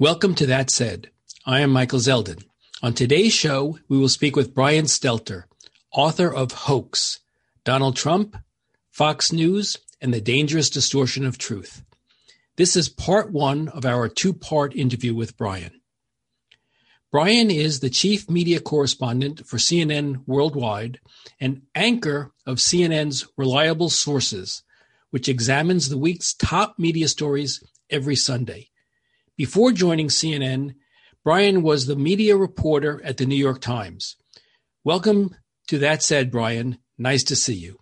Welcome to That Said. I am Michael Zeldin. On today's show, we will speak with Brian Stelter, author of Hoax Donald Trump, Fox News, and the Dangerous Distortion of Truth. This is part one of our two part interview with Brian. Brian is the chief media correspondent for CNN Worldwide and anchor of CNN's Reliable Sources, which examines the week's top media stories every Sunday. Before joining CNN, Brian was the media reporter at the New York Times. Welcome to That Said, Brian. Nice to see you.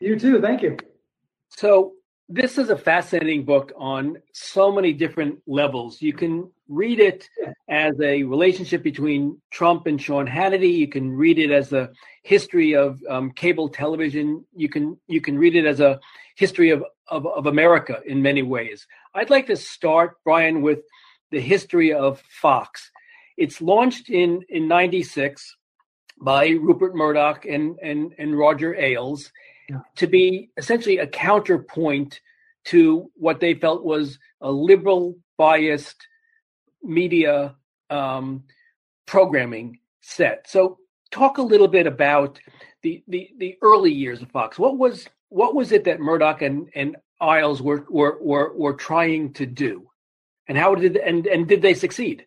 You too. Thank you. So, this is a fascinating book on so many different levels. You can read it as a relationship between Trump and Sean Hannity. You can read it as a history of um, cable television. You can you can read it as a history of, of, of America in many ways. I'd like to start, Brian, with the history of Fox. It's launched in, in 96 by Rupert Murdoch and, and, and Roger Ailes yeah. to be essentially a counterpoint to what they felt was a liberal biased media um, programming set. So talk a little bit about the, the, the early years of Fox. What was what was it that Murdoch and, and Ailes were, were were were trying to do, and how did and and did they succeed?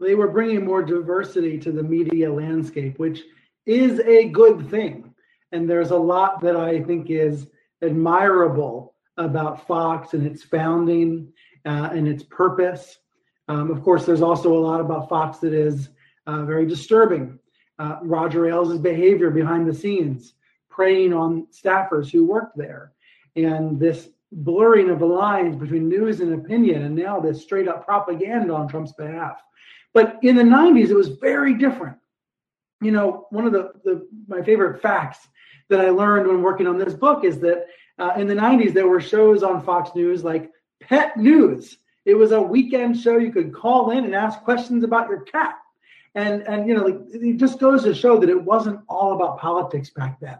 They were bringing more diversity to the media landscape, which is a good thing. And there's a lot that I think is admirable about Fox and its founding uh, and its purpose. Um, of course, there's also a lot about Fox that is uh, very disturbing. Uh, Roger Ailes' behavior behind the scenes, preying on staffers who worked there, and this blurring of the lines between news and opinion, and now this straight up propaganda on Trump's behalf. But in the 90s, it was very different. You know, one of the, the my favorite facts that I learned when working on this book is that uh, in the 90s, there were shows on Fox News like Pet News. It was a weekend show you could call in and ask questions about your cat. And, and you know, like, it just goes to show that it wasn't all about politics back then.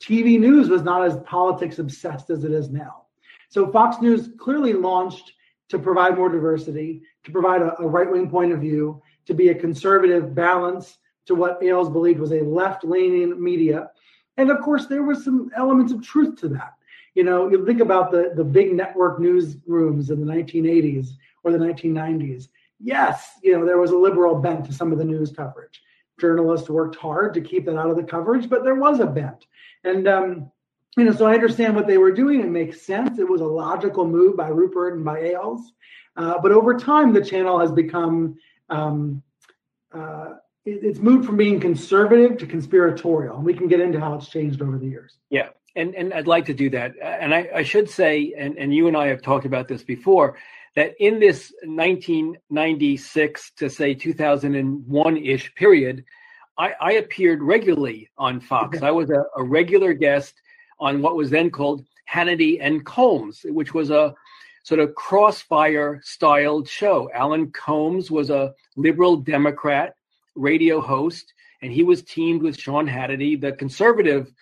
TV news was not as politics obsessed as it is now. So Fox News clearly launched to provide more diversity, to provide a, a right wing point of view, to be a conservative balance to what Ailes believed was a left leaning media. And of course, there was some elements of truth to that. You know, you think about the, the big network newsrooms in the 1980s or the 1990s. Yes, you know, there was a liberal bent to some of the news coverage. Journalists worked hard to keep that out of the coverage, but there was a bent. And um, you know, so I understand what they were doing. It makes sense. It was a logical move by Rupert and by Ailes. Uh, but over time, the channel has become um, uh, it, it's moved from being conservative to conspiratorial, and we can get into how it's changed over the years. Yeah, and and I'd like to do that. And I, I should say, and and you and I have talked about this before, that in this 1996 to say 2001 ish period I, I appeared regularly on Fox. I was a, a, regular guest on what was then called Hannity and Colmes, which was a sort of crossfire styled show. Alan Colmes was a liberal Democrat radio host, and he was teamed with Sean Hannity, the conservative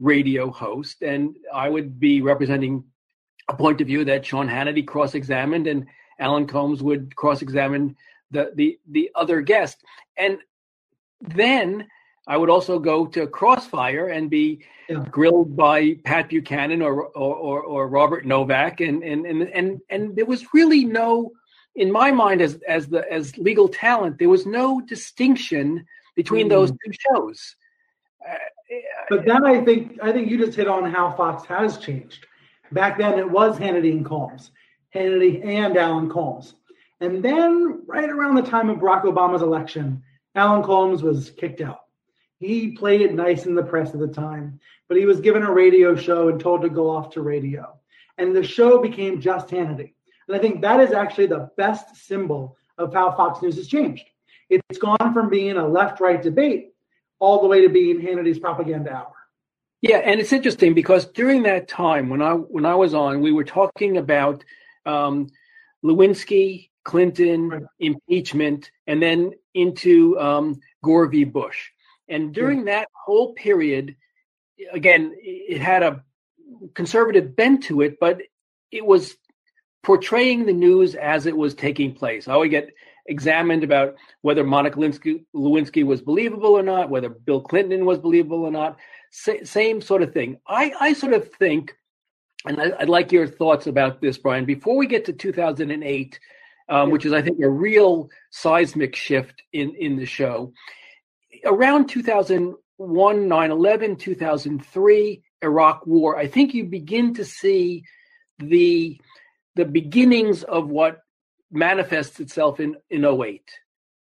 radio host. And I would be representing a point of view that Sean Hannity cross examined and Alan Colmes would cross examine the, the, the other guest. And then I would also go to Crossfire and be yeah. grilled by Pat Buchanan or, or, or, or Robert Novak, and, and and and and there was really no, in my mind, as as the as legal talent, there was no distinction between mm. those two shows. Uh, but then I think I think you just hit on how Fox has changed. Back then, it was Hannity and Colmes, Hannity and Alan Colmes, and then right around the time of Barack Obama's election Alan Colmes was kicked out. He played it nice in the press at the time, but he was given a radio show and told to go off to radio. And the show became just Hannity. And I think that is actually the best symbol of how Fox News has changed. It's gone from being a left right debate all the way to being Hannity's propaganda hour. Yeah, and it's interesting because during that time when I when I was on, we were talking about um, Lewinsky Clinton, right. impeachment, and then into um, Gore v. Bush. And during that whole period, again, it had a conservative bent to it, but it was portraying the news as it was taking place. I would get examined about whether Monica Lewinsky, Lewinsky was believable or not, whether Bill Clinton was believable or not. Sa- same sort of thing. I, I sort of think, and I, would like your thoughts about this, Brian. Before we get to 2008, um, yeah. which is, I think, a real seismic shift in in the show. Around 2001, 9 11, 2003, Iraq War, I think you begin to see the the beginnings of what manifests itself in in 08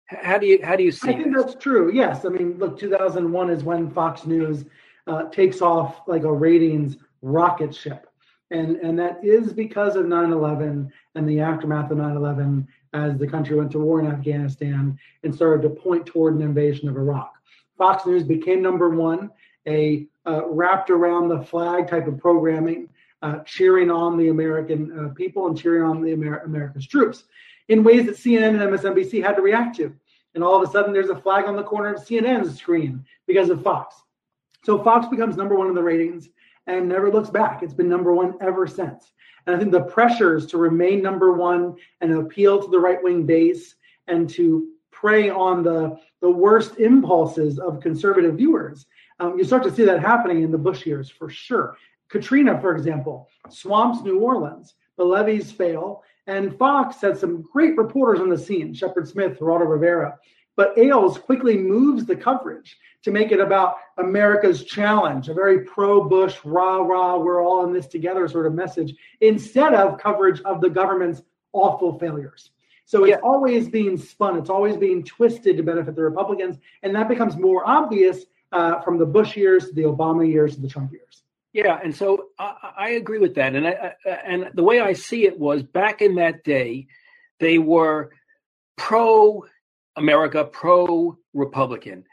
how do you how do you see i think this? that's true yes i mean look 2001 is when fox news uh, takes off like a ratings rocket ship and and that is because of 9-11 and the aftermath of 9-11 as the country went to war in afghanistan and started to point toward an invasion of iraq fox news became number one a uh, wrapped around the flag type of programming uh, cheering on the American uh, people and cheering on the Amer- America's troops in ways that CNN and MSNBC had to react to. And all of a sudden, there's a flag on the corner of CNN's screen because of Fox. So Fox becomes number one in the ratings and never looks back. It's been number one ever since. And I think the pressures to remain number one and appeal to the right wing base and to prey on the, the worst impulses of conservative viewers. Um, you start to see that happening in the Bush years for sure. Katrina, for example, swamps New Orleans. The levees fail. And Fox had some great reporters on the scene, Shepard Smith, Geraldo Rivera. But Ailes quickly moves the coverage to make it about America's challenge, a very pro Bush, rah, rah, we're all in this together sort of message, instead of coverage of the government's awful failures. So it's yeah. always being spun, it's always being twisted to benefit the Republicans. And that becomes more obvious uh, from the Bush years to the Obama years to the Trump years. Yeah, and so I, I agree with that, and I, I, and the way I see it was back in that day, they were pro America, pro Republican,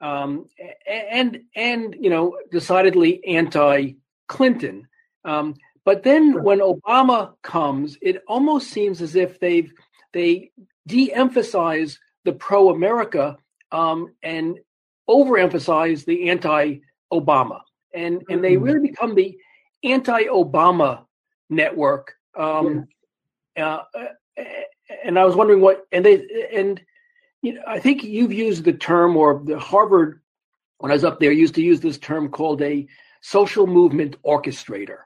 um, and and you know decidedly anti Clinton. Um, but then when Obama comes, it almost seems as if they've they de-emphasize the pro America um, and overemphasize the anti Obama and mm-hmm. and they mm-hmm. really become the anti-Obama network. Um, yeah. uh, and I was wondering what and they and you know I think you've used the term or the Harvard when I was up there used to use this term called a social movement orchestrator.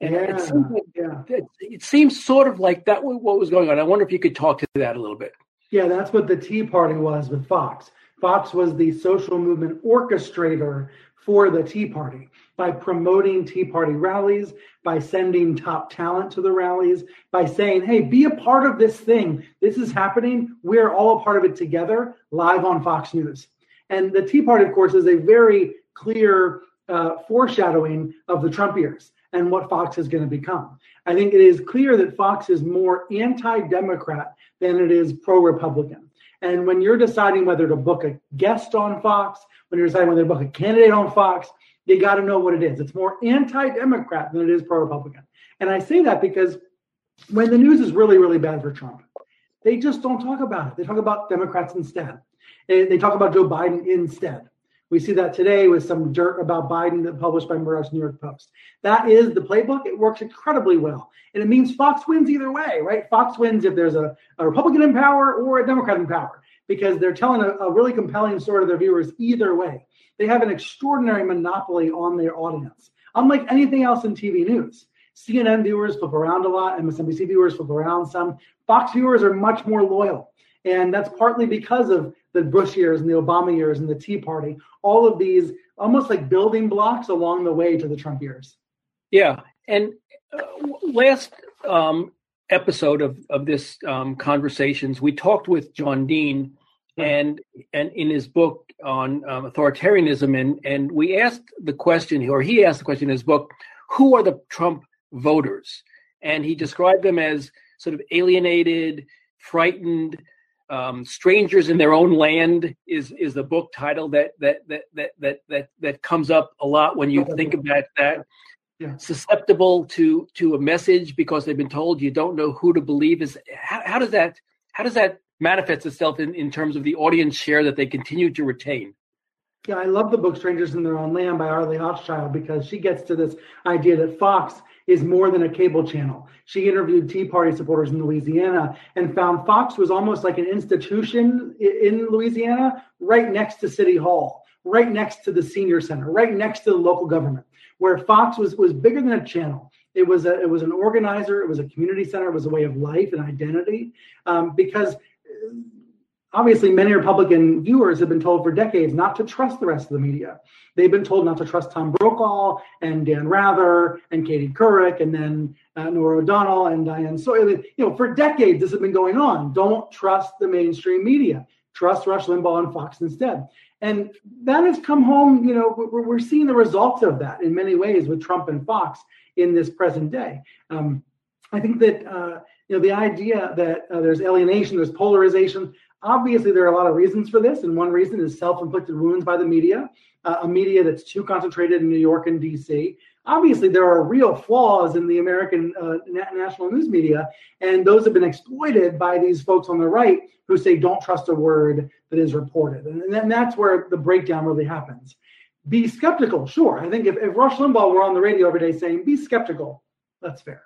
And yeah, it, seems like, yeah. it, it seems sort of like that was what was going on. I wonder if you could talk to that a little bit. Yeah, that's what the Tea Party was with Fox. Fox was the social movement orchestrator for the Tea Party by promoting Tea Party rallies, by sending top talent to the rallies, by saying, hey, be a part of this thing. This is happening. We're all a part of it together, live on Fox News. And the Tea Party, of course, is a very clear uh, foreshadowing of the Trump years and what Fox is going to become. I think it is clear that Fox is more anti Democrat than it is pro Republican. And when you're deciding whether to book a guest on Fox, when you're deciding whether to book a candidate on Fox, you got to know what it is. It's more anti Democrat than it is pro Republican. And I say that because when the news is really, really bad for Trump, they just don't talk about it. They talk about Democrats instead. and They talk about Joe Biden instead. We see that today with some dirt about Biden that published by Murdoch's New York Post. That is the playbook. It works incredibly well. And it means Fox wins either way, right? Fox wins if there's a, a Republican in power or a Democrat in power because they're telling a, a really compelling story to their viewers either way. They have an extraordinary monopoly on their audience, unlike anything else in TV news. CNN viewers flip around a lot, MSNBC viewers flip around some. Fox viewers are much more loyal. And that's partly because of the Bush years and the Obama years and the Tea Party, all of these almost like building blocks along the way to the Trump years. Yeah. And uh, last um, episode of, of this um, conversations, we talked with John Dean and and in his book on um, authoritarianism, and and we asked the question, or he asked the question in his book, who are the Trump voters? And he described them as sort of alienated, frightened, um, strangers in their own land is is the book title that that that that that that, that comes up a lot when you think about that. Yeah. Susceptible to to a message because they've been told you don't know who to believe. Is how, how does that how does that manifests itself in, in terms of the audience share that they continue to retain? Yeah, I love the book Strangers in Their Own Land by Arlie Hochschild because she gets to this idea that Fox is more than a cable channel. She interviewed Tea Party supporters in Louisiana and found Fox was almost like an institution in Louisiana right next to City Hall, right next to the senior center, right next to the local government, where Fox was, was bigger than a channel. It was a, it was an organizer. It was a community center. It was a way of life and identity. Um, because obviously many Republican viewers have been told for decades not to trust the rest of the media. They've been told not to trust Tom Brokaw and Dan Rather and Katie Couric and then uh, Norah O'Donnell and Diane Sawyer. You know, for decades this has been going on. Don't trust the mainstream media. Trust Rush Limbaugh and Fox instead. And that has come home. You know, we're, we're seeing the results of that in many ways with Trump and Fox in this present day. Um, I think that uh, you know the idea that uh, there's alienation, there's polarization. Obviously, there are a lot of reasons for this, and one reason is self-inflicted wounds by the media, uh, a media that's too concentrated in New York and D.C. Obviously, there are real flaws in the American uh, national news media, and those have been exploited by these folks on the right who say don't trust a word that is reported, and, and that's where the breakdown really happens. Be skeptical, sure. I think if, if Rush Limbaugh were on the radio every day saying be skeptical, that's fair.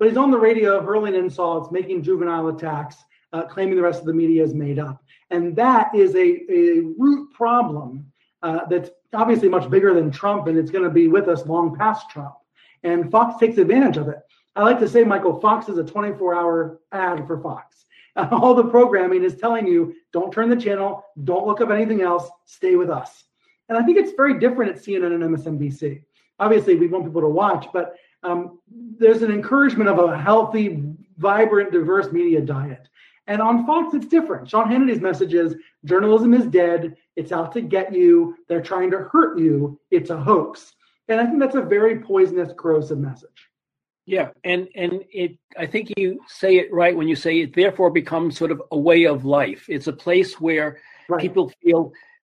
But he's on the radio hurling insults, making juvenile attacks uh, claiming the rest of the media is made up. And that is a, a root problem uh, that's obviously much bigger than Trump, and it's going to be with us long past Trump. And Fox takes advantage of it. I like to say, Michael, Fox is a 24 hour ad for Fox. All the programming is telling you don't turn the channel, don't look up anything else, stay with us. And I think it's very different at CNN and MSNBC. Obviously, we want people to watch, but um, there's an encouragement of a healthy, vibrant, diverse media diet. And on Fox, it's different. Sean Hannity's message is journalism is dead. It's out to get you. They're trying to hurt you. It's a hoax. And I think that's a very poisonous, corrosive message. Yeah, and and it I think you say it right when you say it therefore becomes sort of a way of life. It's a place where right. people feel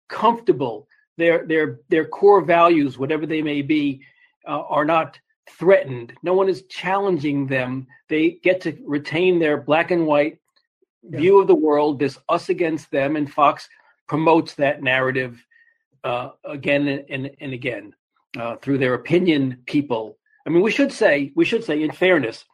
comfortable. Their their their core values, whatever they may be, uh, are not threatened. No one is challenging them. They get to retain their black and white yeah. view of the world, this us against them, and Fox promotes that narrative uh, again and, and, and again uh, through their opinion people. I mean, we should say, we should say, in fairness,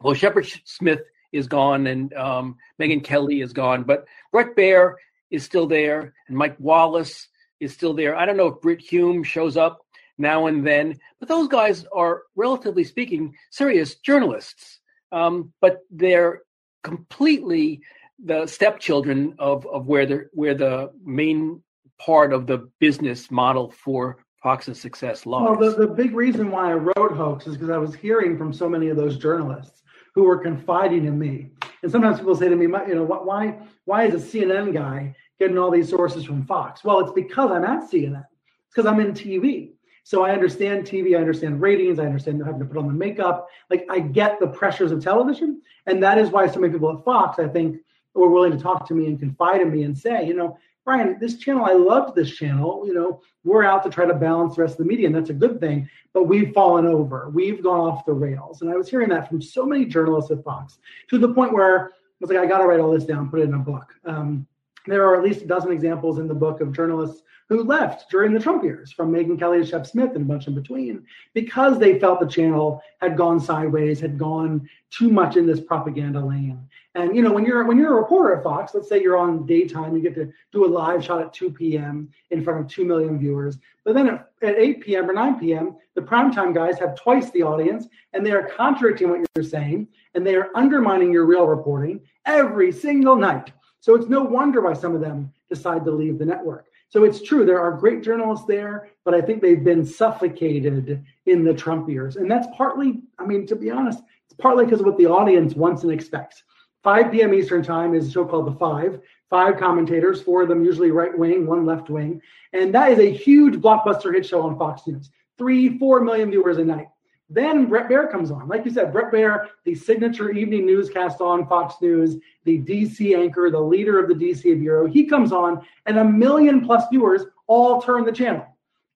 well, Shepard Smith is gone and um, Megyn Kelly is gone, but Bret Baier is still there, and Mike Wallace is still there. I don't know if Brit Hume shows up now and then, but those guys are, relatively speaking, serious journalists. Um, but they're completely the stepchildren of of where the where the main part of the business model for Fox's success lies. Well, the, the big reason why I wrote hoax is because I was hearing from so many of those journalists who were confiding in me. And sometimes people say to me, you know, why why is a CNN guy getting all these sources from Fox? Well, it's because I'm at CNN. It's because I'm in TV. So I understand TV, I understand ratings, I understand having to put on the makeup. Like I get the pressures of television. And that is why so many people at Fox, I think, were willing to talk to me and confide in me and say, you know, Brian, this channel, I loved this channel. You know, we're out to try to balance the rest of the media, and that's a good thing. But we've fallen over. We've gone off the rails. And I was hearing that from so many journalists at Fox to the point where I was like, I got to write all this down, put it in a book. Um, there are at least a dozen examples in the book of journalists who left during the Trump years, from Megyn Kelly to Shep Smith and a bunch in between, because they felt the channel had gone sideways, had gone too much in this propaganda lane. And you know, when you're when you're a reporter at Fox, let's say you're on daytime, you get to do a live shot at 2 p.m. in front of two million viewers. But then at, at 8 p.m. or 9 p.m., the primetime guys have twice the audience, and they are contradicting what you're saying, and they are undermining your real reporting every single night. So it's no wonder why some of them decide to leave the network. So it's true, there are great journalists there, but I think they've been suffocated in the Trump years. And that's partly, I mean, to be honest, it's partly because of what the audience wants and expects. 5 p.m. Eastern Time is show called The Five. Five commentators, four of them usually right wing, one left wing. And that is a huge blockbuster hit show on Fox News. Three, four million viewers a night. Then Bret Baier comes on. Like you said, Bret Baier, the signature evening newscast on Fox News, the DC anchor, the leader of the DC bureau, he comes on, and a million plus viewers all turn the channel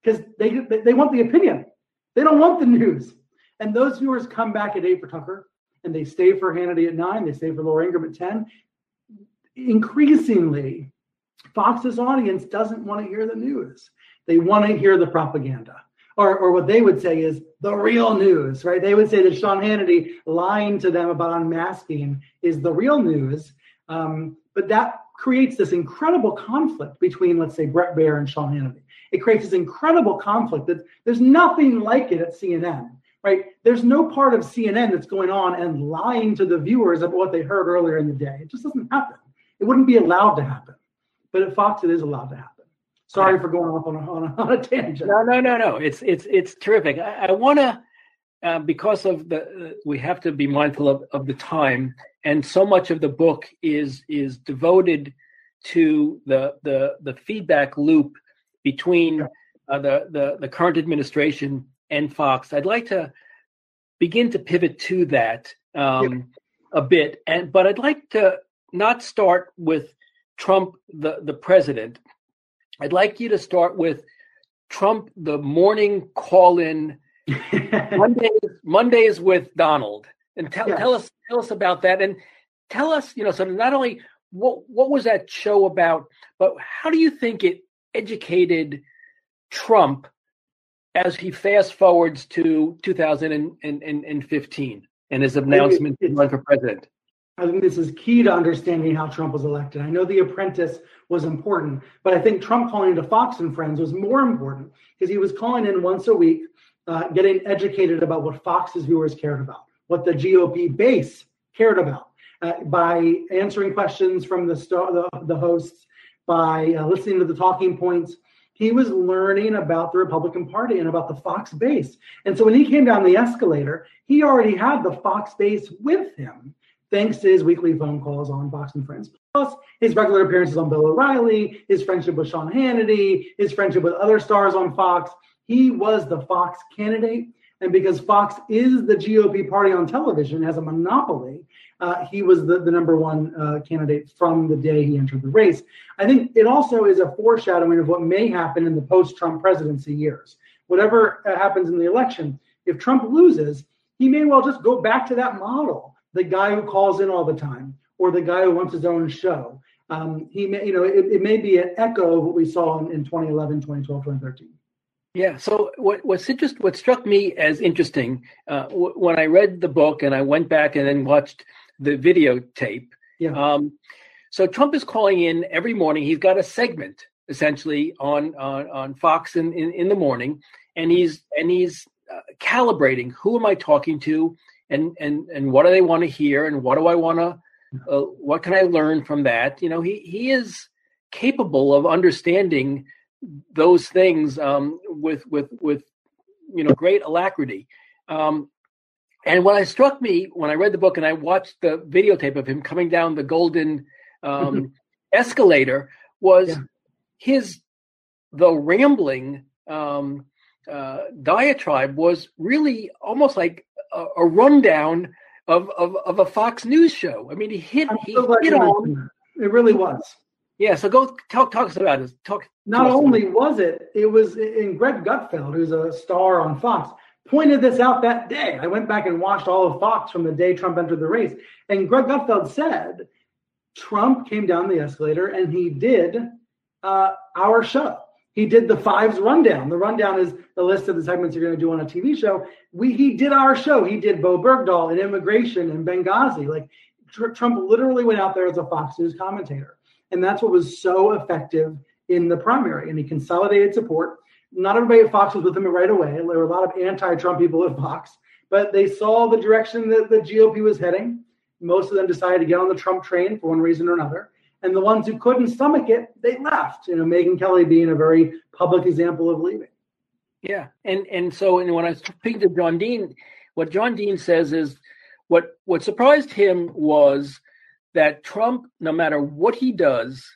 because they they want the opinion. They don't want the news. And those viewers come back at eight for Tucker, and they stay for Hannity at nine. They stay for Laura Ingraham at ten. Increasingly, Fox's audience doesn't want to hear the news. They want to hear the propaganda. Or, or what they would say is the real news, right? They would say that Sean Hannity lying to them about unmasking is the real news. Um, but that creates this incredible conflict between, let's say, Bret Baier and Sean Hannity. It creates this incredible conflict that there's nothing like it at CNN, right? There's no part of CNN that's going on and lying to the viewers about what they heard earlier in the day. It just doesn't happen. It wouldn't be allowed to happen. But at Fox, it is allowed to happen. Sorry for going off on a, on a, on a tangent. No, no, no, no. It's it's it's terrific. I, I want to, uh, because of the, uh, we have to be mindful of, of the time, and so much of the book is is devoted to the the the feedback loop between uh, the, the the current administration and Fox. I'd like to begin to pivot to that um, a bit, and but I'd like to not start with Trump, the the president. I'd like you to start with Trump, the morning call-in Mondays Mondays with Donald, and tell yes. tell us tell us about that, and tell us, you know, so not only what what was that show about, but how do you think it educated Trump as he fast forwards to 2015 and his announcement to run for president? I think this is key to understanding how Trump was elected. I know The Apprentice was important, but I think Trump calling to Fox and Friends was more important because he was calling in once a week, uh, getting educated about what Fox's viewers cared about, what the GOP base cared about, uh, by answering questions from the, star, the, the hosts, by uh, listening to the talking points. He was learning about the Republican Party and about the Fox base. And so when he came down the escalator, he already had the Fox base with him thanks to his weekly phone calls on Fox and Friends, plus his regular appearances on Bill O'Reilly, his friendship with Sean Hannity, his friendship with other stars on Fox. He was the Fox candidate. And because Fox is the GOP party on television, has a monopoly, uh, he was the, the number one uh, candidate from the day he entered the race. I think it also is a foreshadowing of what may happen in the post Trump presidency years. Whatever uh, happens in the election, if Trump loses, he may well just go back to that model the guy who calls in all the time or the guy who wants his own show. Um, he may, you know, it, it, may be an echo of what we saw in, in 2011, 2012, 2013. Yeah. So what, what's interest, what struck me as interesting uh, w- when I read the book and I went back and then watched the videotape. Yeah. Um, so Trump is calling in every morning. He's got a segment essentially on on, on Fox in, in, in the morning, and he's and he's uh, calibrating who am I talking to, and and and what do they want to hear and what do I want to uh, what can I learn from that? You know, he he is capable of understanding those things um, with with with you know great alacrity. Um, and what I struck me when I read the book and I watched the videotape of him coming down the golden um, escalator was yeah. his the rambling um, uh, diatribe was really almost like a, a rundown of, of, of a Fox News show. I mean, he hit he hit on. It really was. Yeah, so go talk talk us about it. Talk. Not only was it, it was in Greg Gutfeld, who's a star on Fox, pointed this out that day. I went back and watched all of Fox from the day Trump entered the race, and Greg Gutfeld said Trump came down the escalator and he did uh, our show. He did the fives rundown. The rundown is the list of the segments you're going to do on a TV show. We he did our show. He did Bowe Bergdahl and immigration and Benghazi. Like tr- Trump literally went out there as a Fox News commentator, and that's what was so effective in the primary. And he consolidated support. Not everybody at Fox was with him right away. There were a lot of anti-Trump people at Fox, but they saw the direction that the GOP was heading. Most of them decided to get on the Trump train for one reason or another and the ones who couldn't stomach it, they left. You know, Megyn Kelly being a very public example of leaving. Yeah, and and so and when I speaking to John Dean, what John Dean says is what what surprised him was that Trump, no matter what he does,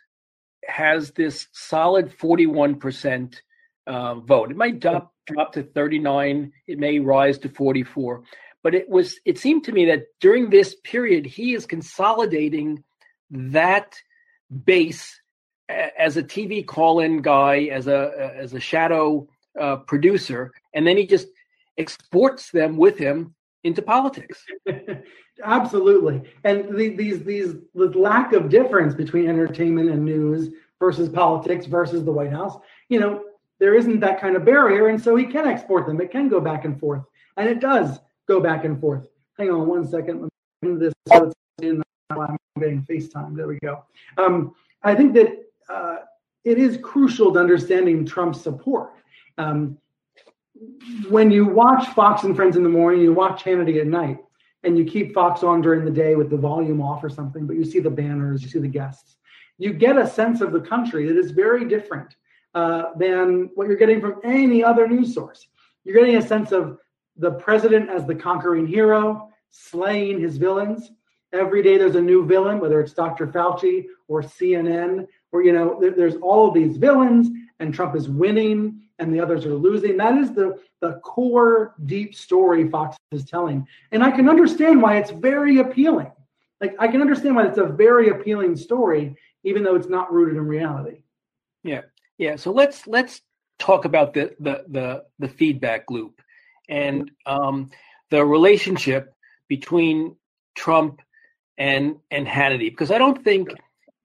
has this solid forty one percent uh, vote. It might drop drop to thirty nine. It may rise to forty four. But it was it seemed to me that during this period he is consolidating that base as a TV call-in guy, as a as a shadow uh, producer, and then he just exports them with him into politics. Absolutely, and the, these these the lack of difference between entertainment and news versus politics versus the White House. You know, there isn't that kind of barrier, and so he can export them. It can go back and forth, and it does go back and forth. Hang on one second. Let me This so I'm getting FaceTime. There we go. Um, I think that uh, it is crucial to understanding Trump's support. Um, when you watch Fox and Friends in the morning, you watch Hannity at night, and you keep Fox on during the day with the volume off or something, but you see the banners, you see the guests, you get a sense of the country that is very different uh, than what you're getting from any other news source. You're getting a sense of the president as the conquering hero, slaying his villains. Every day there's a new villain, whether it's Dr. Fauci or CNN, or you know, there's all of these villains, and Trump is winning and the others are losing. That is the, the core deep story Fox is telling. And I can understand why it's very appealing. Like I can understand why it's a very appealing story, even though it's not rooted in reality. Yeah. Yeah. So let's let's talk about the the the, the feedback loop and um, the relationship between Trump and and Hannity because I don't think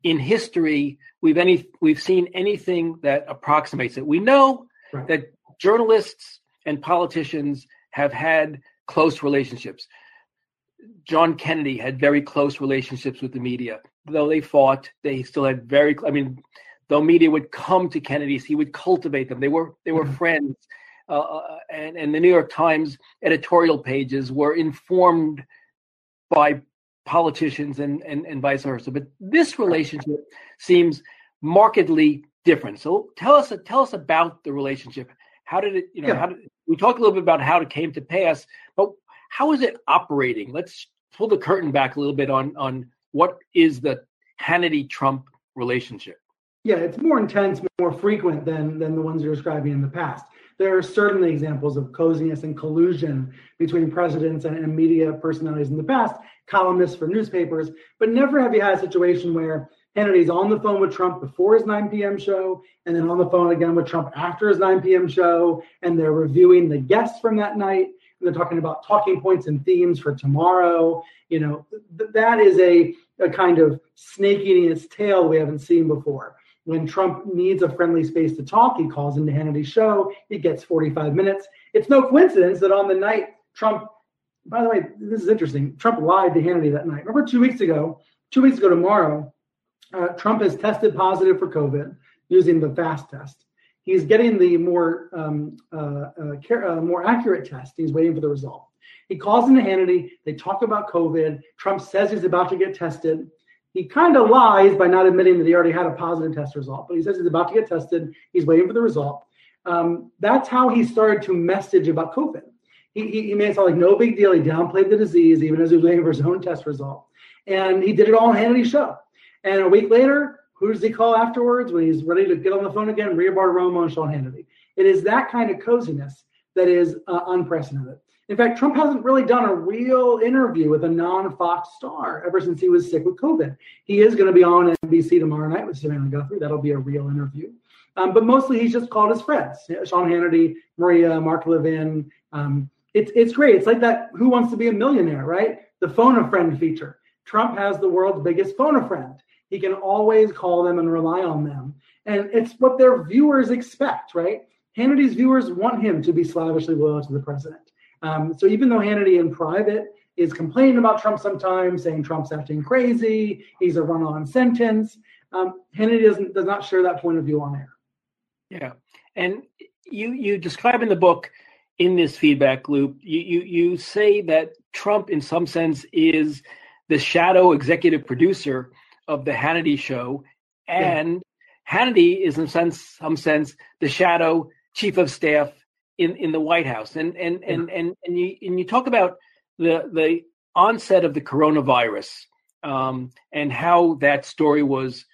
in history we've any we've seen anything that approximates it. We know right. that journalists and politicians have had close relationships. John Kennedy had very close relationships with the media. Though they fought, they still had very I mean though media would come to Kennedy's, he would cultivate them. They were they were mm-hmm. friends. Uh, uh, and, and the New York Times editorial pages were informed by politicians and, and, and vice versa. But this relationship seems markedly different. So tell us tell us about the relationship. How did it, you know, yeah. how did we talked a little bit about how it came to pass, but how is it operating? Let's pull the curtain back a little bit on on what is the Hannity Trump relationship. Yeah, it's more intense, more frequent than than the ones you're describing in the past. There are certainly examples of coziness and collusion between presidents and, and media personalities in the past, columnists for newspapers, but never have you had a situation where Hannity's on the phone with Trump before his 9 p.m. show, and then on the phone again with Trump after his 9 p.m. show, and they're reviewing the guests from that night. And they're talking about talking points and themes for tomorrow. You know, th- that is a, a kind of snake eating its tail we haven't seen before when Trump needs a friendly space to talk, he calls into Hannity's show. He gets 45 minutes. It's no coincidence that on the night Trump, by the way, this is interesting. Trump lied to Hannity that night. Remember two weeks ago, two weeks ago tomorrow, uh, Trump has tested positive for COVID using the fast test. He's getting the more um, uh, uh, care, uh, more accurate test. He's waiting for the result. He calls into Hannity. They talk about COVID. Trump says he's about to get tested. He kind of lies by not admitting that he already had a positive test result, but he says he's about to get tested. He's waiting for the result. Um, that's how he started to message about COVID. He, he, he, made it sound like no big deal. He downplayed the disease, even as he was waiting for his own test result. And he did it all on Hannity's show. And a week later, who does he call afterwards when he's ready to get on the phone again? Maria Bartiromo and Sean Hannity. It is that kind of coziness that is uh, unprecedented. In fact, Trump hasn't really done a real interview with a non Fox star ever since he was sick with COVID. He is going to be on NBC tomorrow night with Savannah Guthrie. That'll be a real interview. Um, but mostly he's just called his friends Sean Hannity, Maria, Mark Levin. Um, it's, it's great. It's like that Who Wants to Be a Millionaire, right? The phone a friend feature. Trump has the world's biggest phone a friend. He can always call them and rely on them. And it's what their viewers expect, right? Hannity's viewers want him to be slavishly loyal to the president. Um, so even though Hannity in private is complaining about Trump sometimes, saying Trump's acting crazy, he's a run-on sentence, um, Hannity doesn't does not share that point of view on air. Yeah, and you you describe in the book in this feedback loop, you you you say that Trump, in some sense, is the shadow executive producer of the Hannity show, and yeah. Hannity is in sense some sense the shadow chief of staff in, in the White House. And and and and and you and you talk about the the onset of the coronavirus um, and how that story was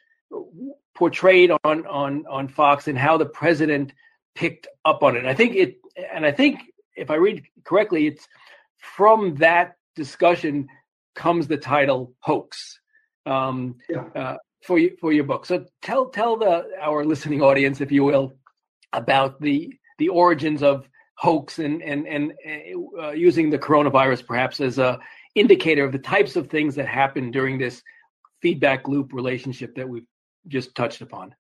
portrayed on on on Fox and how the president picked up on it. I think it, and I think if I read correctly, it's from that discussion comes the title hoax um, yeah. uh, for you for your book. So tell tell the our listening audience, if you will, about the the origins of hoax and and and uh, using the coronavirus perhaps as a indicator of the types of things that happen during this feedback loop relationship that we've just touched upon.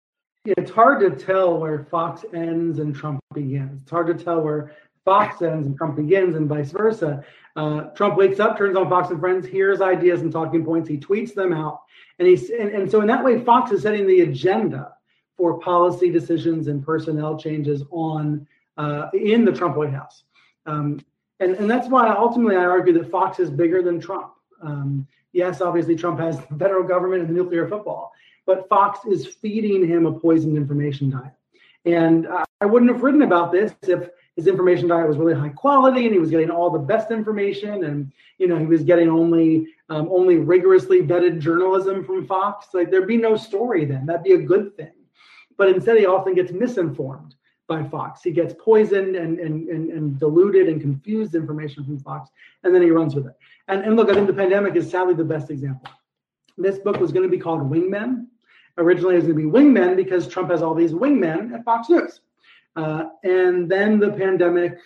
It's hard to tell where Fox ends and Trump begins. It's hard to tell where Fox ends and Trump begins, and vice versa. Uh, Trump wakes up, turns on Fox and Friends, hears ideas and talking points, he tweets them out, and he's and, and so in that way, Fox is setting the agenda for policy decisions and personnel changes on uh, in the Trump White House. Um, and, and that's why ultimately I argue that Fox is bigger than Trump. Um, yes, obviously Trump has the federal government and the nuclear football, but Fox is feeding him a poisoned information diet. And I wouldn't have written about this if his information diet was really high quality and he was getting all the best information and you know he was getting only um, only rigorously vetted journalism from Fox. Like there'd be no story then. That'd be a good thing. But instead, he often gets misinformed by Fox. He gets poisoned and, and, and, and, diluted and confused information from Fox, and then he runs with it. And, and look, I think the pandemic is sadly the best example. This book was going to be called Wingmen. Originally, it was going to be Wingmen because Trump has all these wingmen at Fox News. Uh, and then the pandemic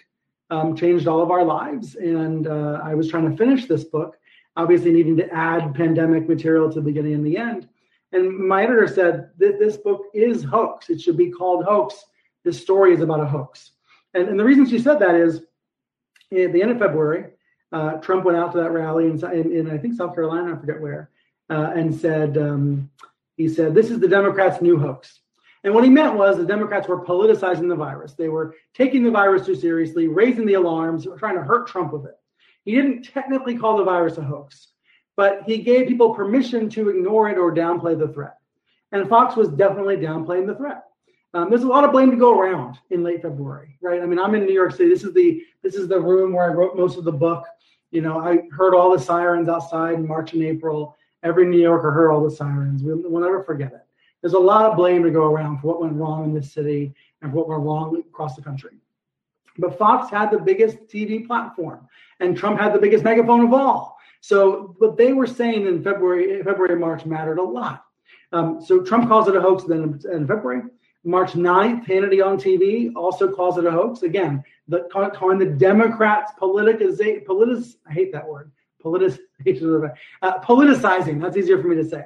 um, changed all of our lives. And uh, I was trying to finish this book, obviously needing to add pandemic material to the beginning and the end. And my editor said that this book is hoax. It should be called hoax this story is about a hoax. And, and the reason she said that is at the end of February, uh, Trump went out to that rally in, in, in, I think South Carolina, I forget where, uh, and said, um, he said, this is the Democrats' new hoax. And what he meant was the Democrats were politicizing the virus. They were taking the virus too seriously, raising the alarms, trying to hurt Trump with it. He didn't technically call the virus a hoax, but he gave people permission to ignore it or downplay the threat. And Fox was definitely downplaying the threat. Um, there's a lot of blame to go around in late February, right? I mean, I'm in New York City. This is the this is the room where I wrote most of the book. You know, I heard all the sirens outside in March and April. Every New Yorker heard all the sirens. We'll, we'll never forget it. There's a lot of blame to go around for what went wrong in this city and for what went wrong across the country. But Fox had the biggest TV platform, and Trump had the biggest megaphone of all. So what they were saying in February, February, March mattered a lot. Um, so Trump calls it a hoax then in February. March 9th, Hannity on TV also calls it a hoax. Again, the calling the Democrats politicization, politic, I hate that word, politicization, uh, politicizing. That's easier for me to say.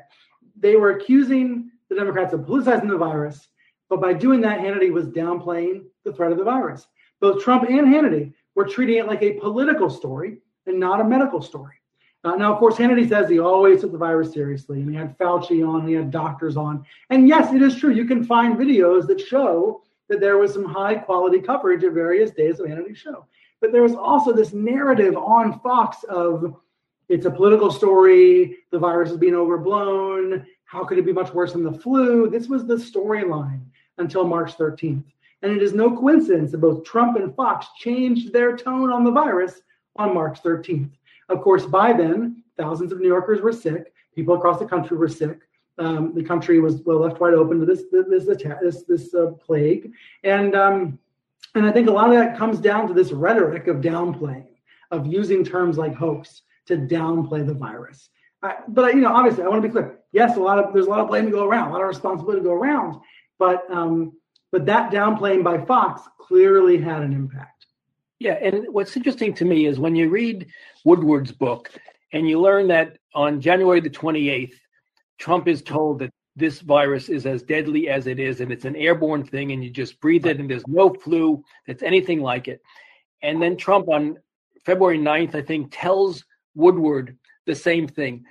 They were accusing the Democrats of politicizing the virus, but by doing that, Hannity was downplaying the threat of the virus. Both Trump and Hannity were treating it like a political story and not a medical story. Uh, now, of course, Hannity says he always took the virus seriously, and he had Fauci on, and he had doctors on. And yes, it is true. You can find videos that show that there was some high quality coverage at various days of Hannity's show. But there was also this narrative on Fox of it's a political story, the virus is being overblown. How could it be much worse than the flu? This was the storyline until March 13th. And it is no coincidence that both Trump and Fox changed their tone on the virus on March 13th. Of course, by then, thousands of New Yorkers were sick. People across the country were sick. Um, the country was well left wide open to this this this this uh, plague, and um, and I think a lot of that comes down to this rhetoric of downplaying, of using terms like hoax to downplay the virus. I, but you know, obviously, I want to be clear. Yes, a lot of there's a lot of blame to go around, a lot of responsibility to go around, but um, but that downplaying by Fox clearly had an impact. Yeah, and what's interesting to me is when you read Woodward's book and you learn that on January the 28th, Trump is told that this virus is as deadly as it is and it's an airborne thing and you just breathe it and there's no flu that's anything like it. And then Trump on February 9th, I think, tells Woodward the same thing.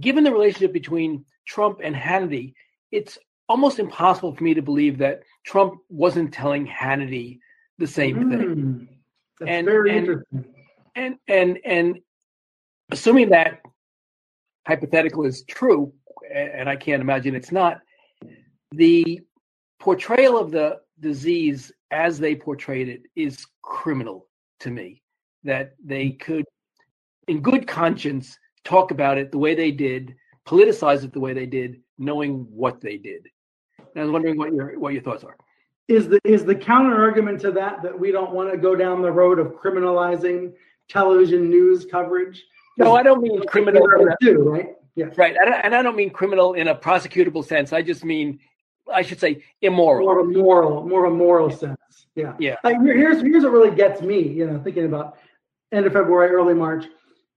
Given the relationship between Trump and Hannity, it's almost impossible for me to believe that Trump wasn't telling Hannity the same mm. thing. That's and, very and, interesting. And and and assuming that hypothetical is true, and I can't imagine it's not, the portrayal of the disease as they portrayed it is criminal to me. That they could, in good conscience, talk about it the way they did, politicize it the way they did, knowing what they did. And I was wondering what your what your thoughts are is the is the counter argument to that that we don't want to go down the road of criminalizing television news coverage? No, I don't mean criminal. Do, right? Yeah. Right. And I don't mean criminal in a prosecutable sense. I just mean, I should say, immoral. More of a moral, more of a moral sense. Yeah. Yeah. Like, here's here's what really gets me. You know, thinking about end of February, early March.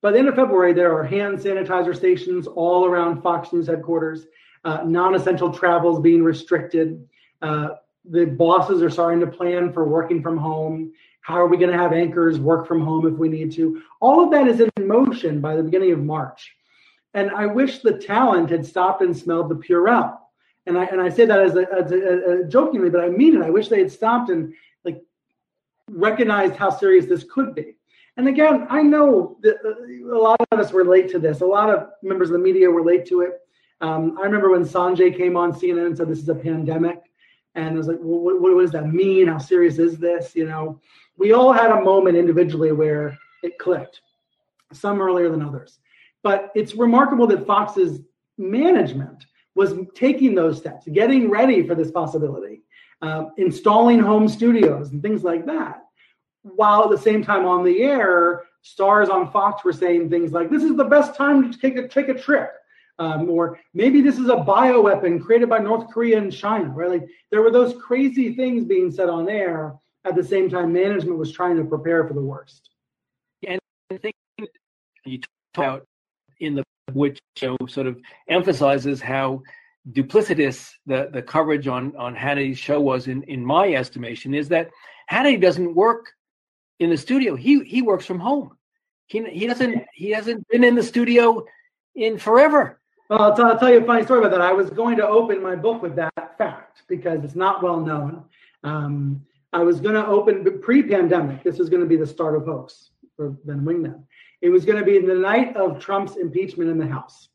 By the end of February, there are hand sanitizer stations all around Fox News headquarters. Uh, non-essential travels being restricted. Uh, the bosses are starting to plan for working from home. How are we going to have anchors work from home if we need to? All of that is in motion by the beginning of March. And I wish the talent had stopped and smelled the Purell. And I and I say that as a, as a, a jokingly, but I mean it. I wish they had stopped and like recognized how serious this could be. And again, I know that uh, a lot of us relate to this. A lot of members of the media relate to it. Um, I remember when Sanjay came on CNN and said this is a pandemic, and I was like, well, what, what does that mean? How serious is this? You know, we all had a moment individually where it clicked, some earlier than others. But it's remarkable that Fox's management was taking those steps, getting ready for this possibility, uh, installing home studios and things like that, while at the same time on the air, stars on Fox were saying things like, "This is the best time to take a take a trip." Um, or maybe this is a bioweapon created by North Korea and China, right? Like there were those crazy things being said on air at the same time management was trying to prepare for the worst. And I think you talk about in the which show sort of emphasizes how duplicitous the, the coverage on, on Hannity's show was in, in my estimation is that Hannity doesn't work in the studio. He he works from home. He he doesn't he hasn't been in the studio in forever. Well, I'll, t- I'll tell you a funny story about that. I was going to open my book with that fact because it's not well known. Um, I was going to open pre-pandemic. This was going to be the start of hoax for Ben Wingman. It was going to be the night of Trump's impeachment in the House,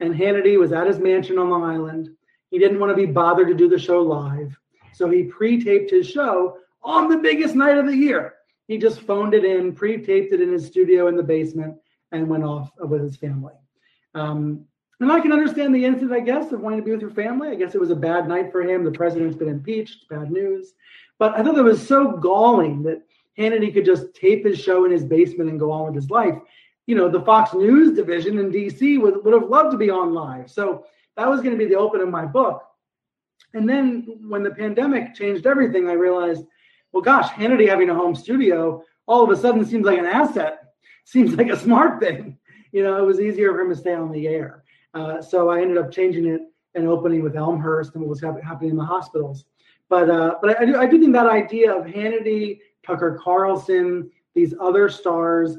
and Hannity was at his mansion on Long Island. He didn't want to be bothered to do the show live, so he pre-taped his show on the biggest night of the year. He just phoned it in, pre-taped it in his studio in the basement, and went off with his family. Um, and I can understand the instinct, I guess, of wanting to be with your family. I guess it was a bad night for him. The president's been impeached, bad news. But I thought it was so galling that Hannity could just tape his show in his basement and go on with his life. You know, the Fox News division in DC would, would have loved to be on live. So that was going to be the open of my book. And then when the pandemic changed everything, I realized, well, gosh, Hannity having a home studio all of a sudden seems like an asset, seems like a smart thing. You know, it was easier for him to stay on the air. Uh, so I ended up changing it and opening with Elmhurst and what was happening in the hospitals. But uh, but I, I, do I do think that idea of Hannity, Tucker Carlson, these other stars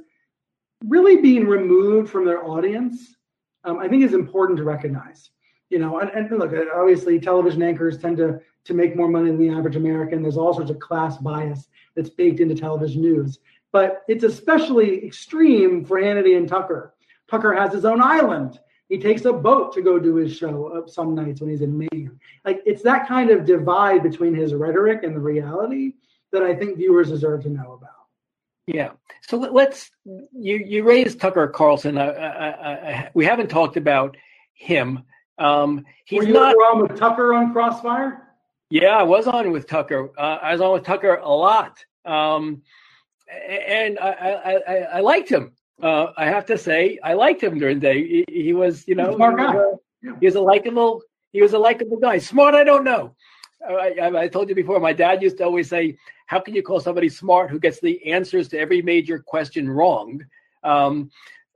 really being removed from their audience, um, I think is important to recognize. You know, and, and look, uh, obviously television anchors tend to to make more money than the average American. There's all sorts of class bias that's baked into television news. But it's especially extreme for Hannity and Tucker. Tucker has his own island. He takes a boat to go do his show some nights when he's in Maine. Like it's that kind of divide between his rhetoric and the reality that I think viewers deserve to know about. Yeah. So let's you you raised Tucker Carlson. I, I, I, we haven't talked about him. Um, he's Were you not on with Tucker on Crossfire. Yeah, I was on with Tucker. Uh, I was on with Tucker a lot, um, and I, I, I liked him uh, I have to say, I liked him during the day. He, he was, you know, smart guy. He was a likable. He was a likable guy. Smart, I don't know. I, I, I, told you before. My dad used to always say, "How can you call somebody smart who gets the answers to every major question wrong?" Um,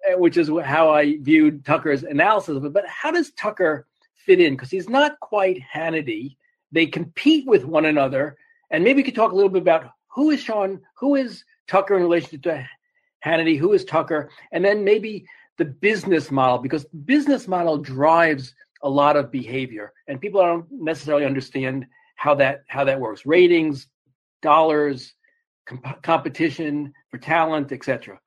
Uh, which is how I viewed Tucker's analysis of it. But how does Tucker fit in? Because he's not quite Hannity. They compete with one another, and maybe you could talk a little bit about who is Sean, who is Tucker in relation to Hannity, who is Tucker, and then maybe the business model, because business model drives a lot of behavior, and people don't necessarily understand how that how that works. Ratings, dollars, comp- competition for talent, etc.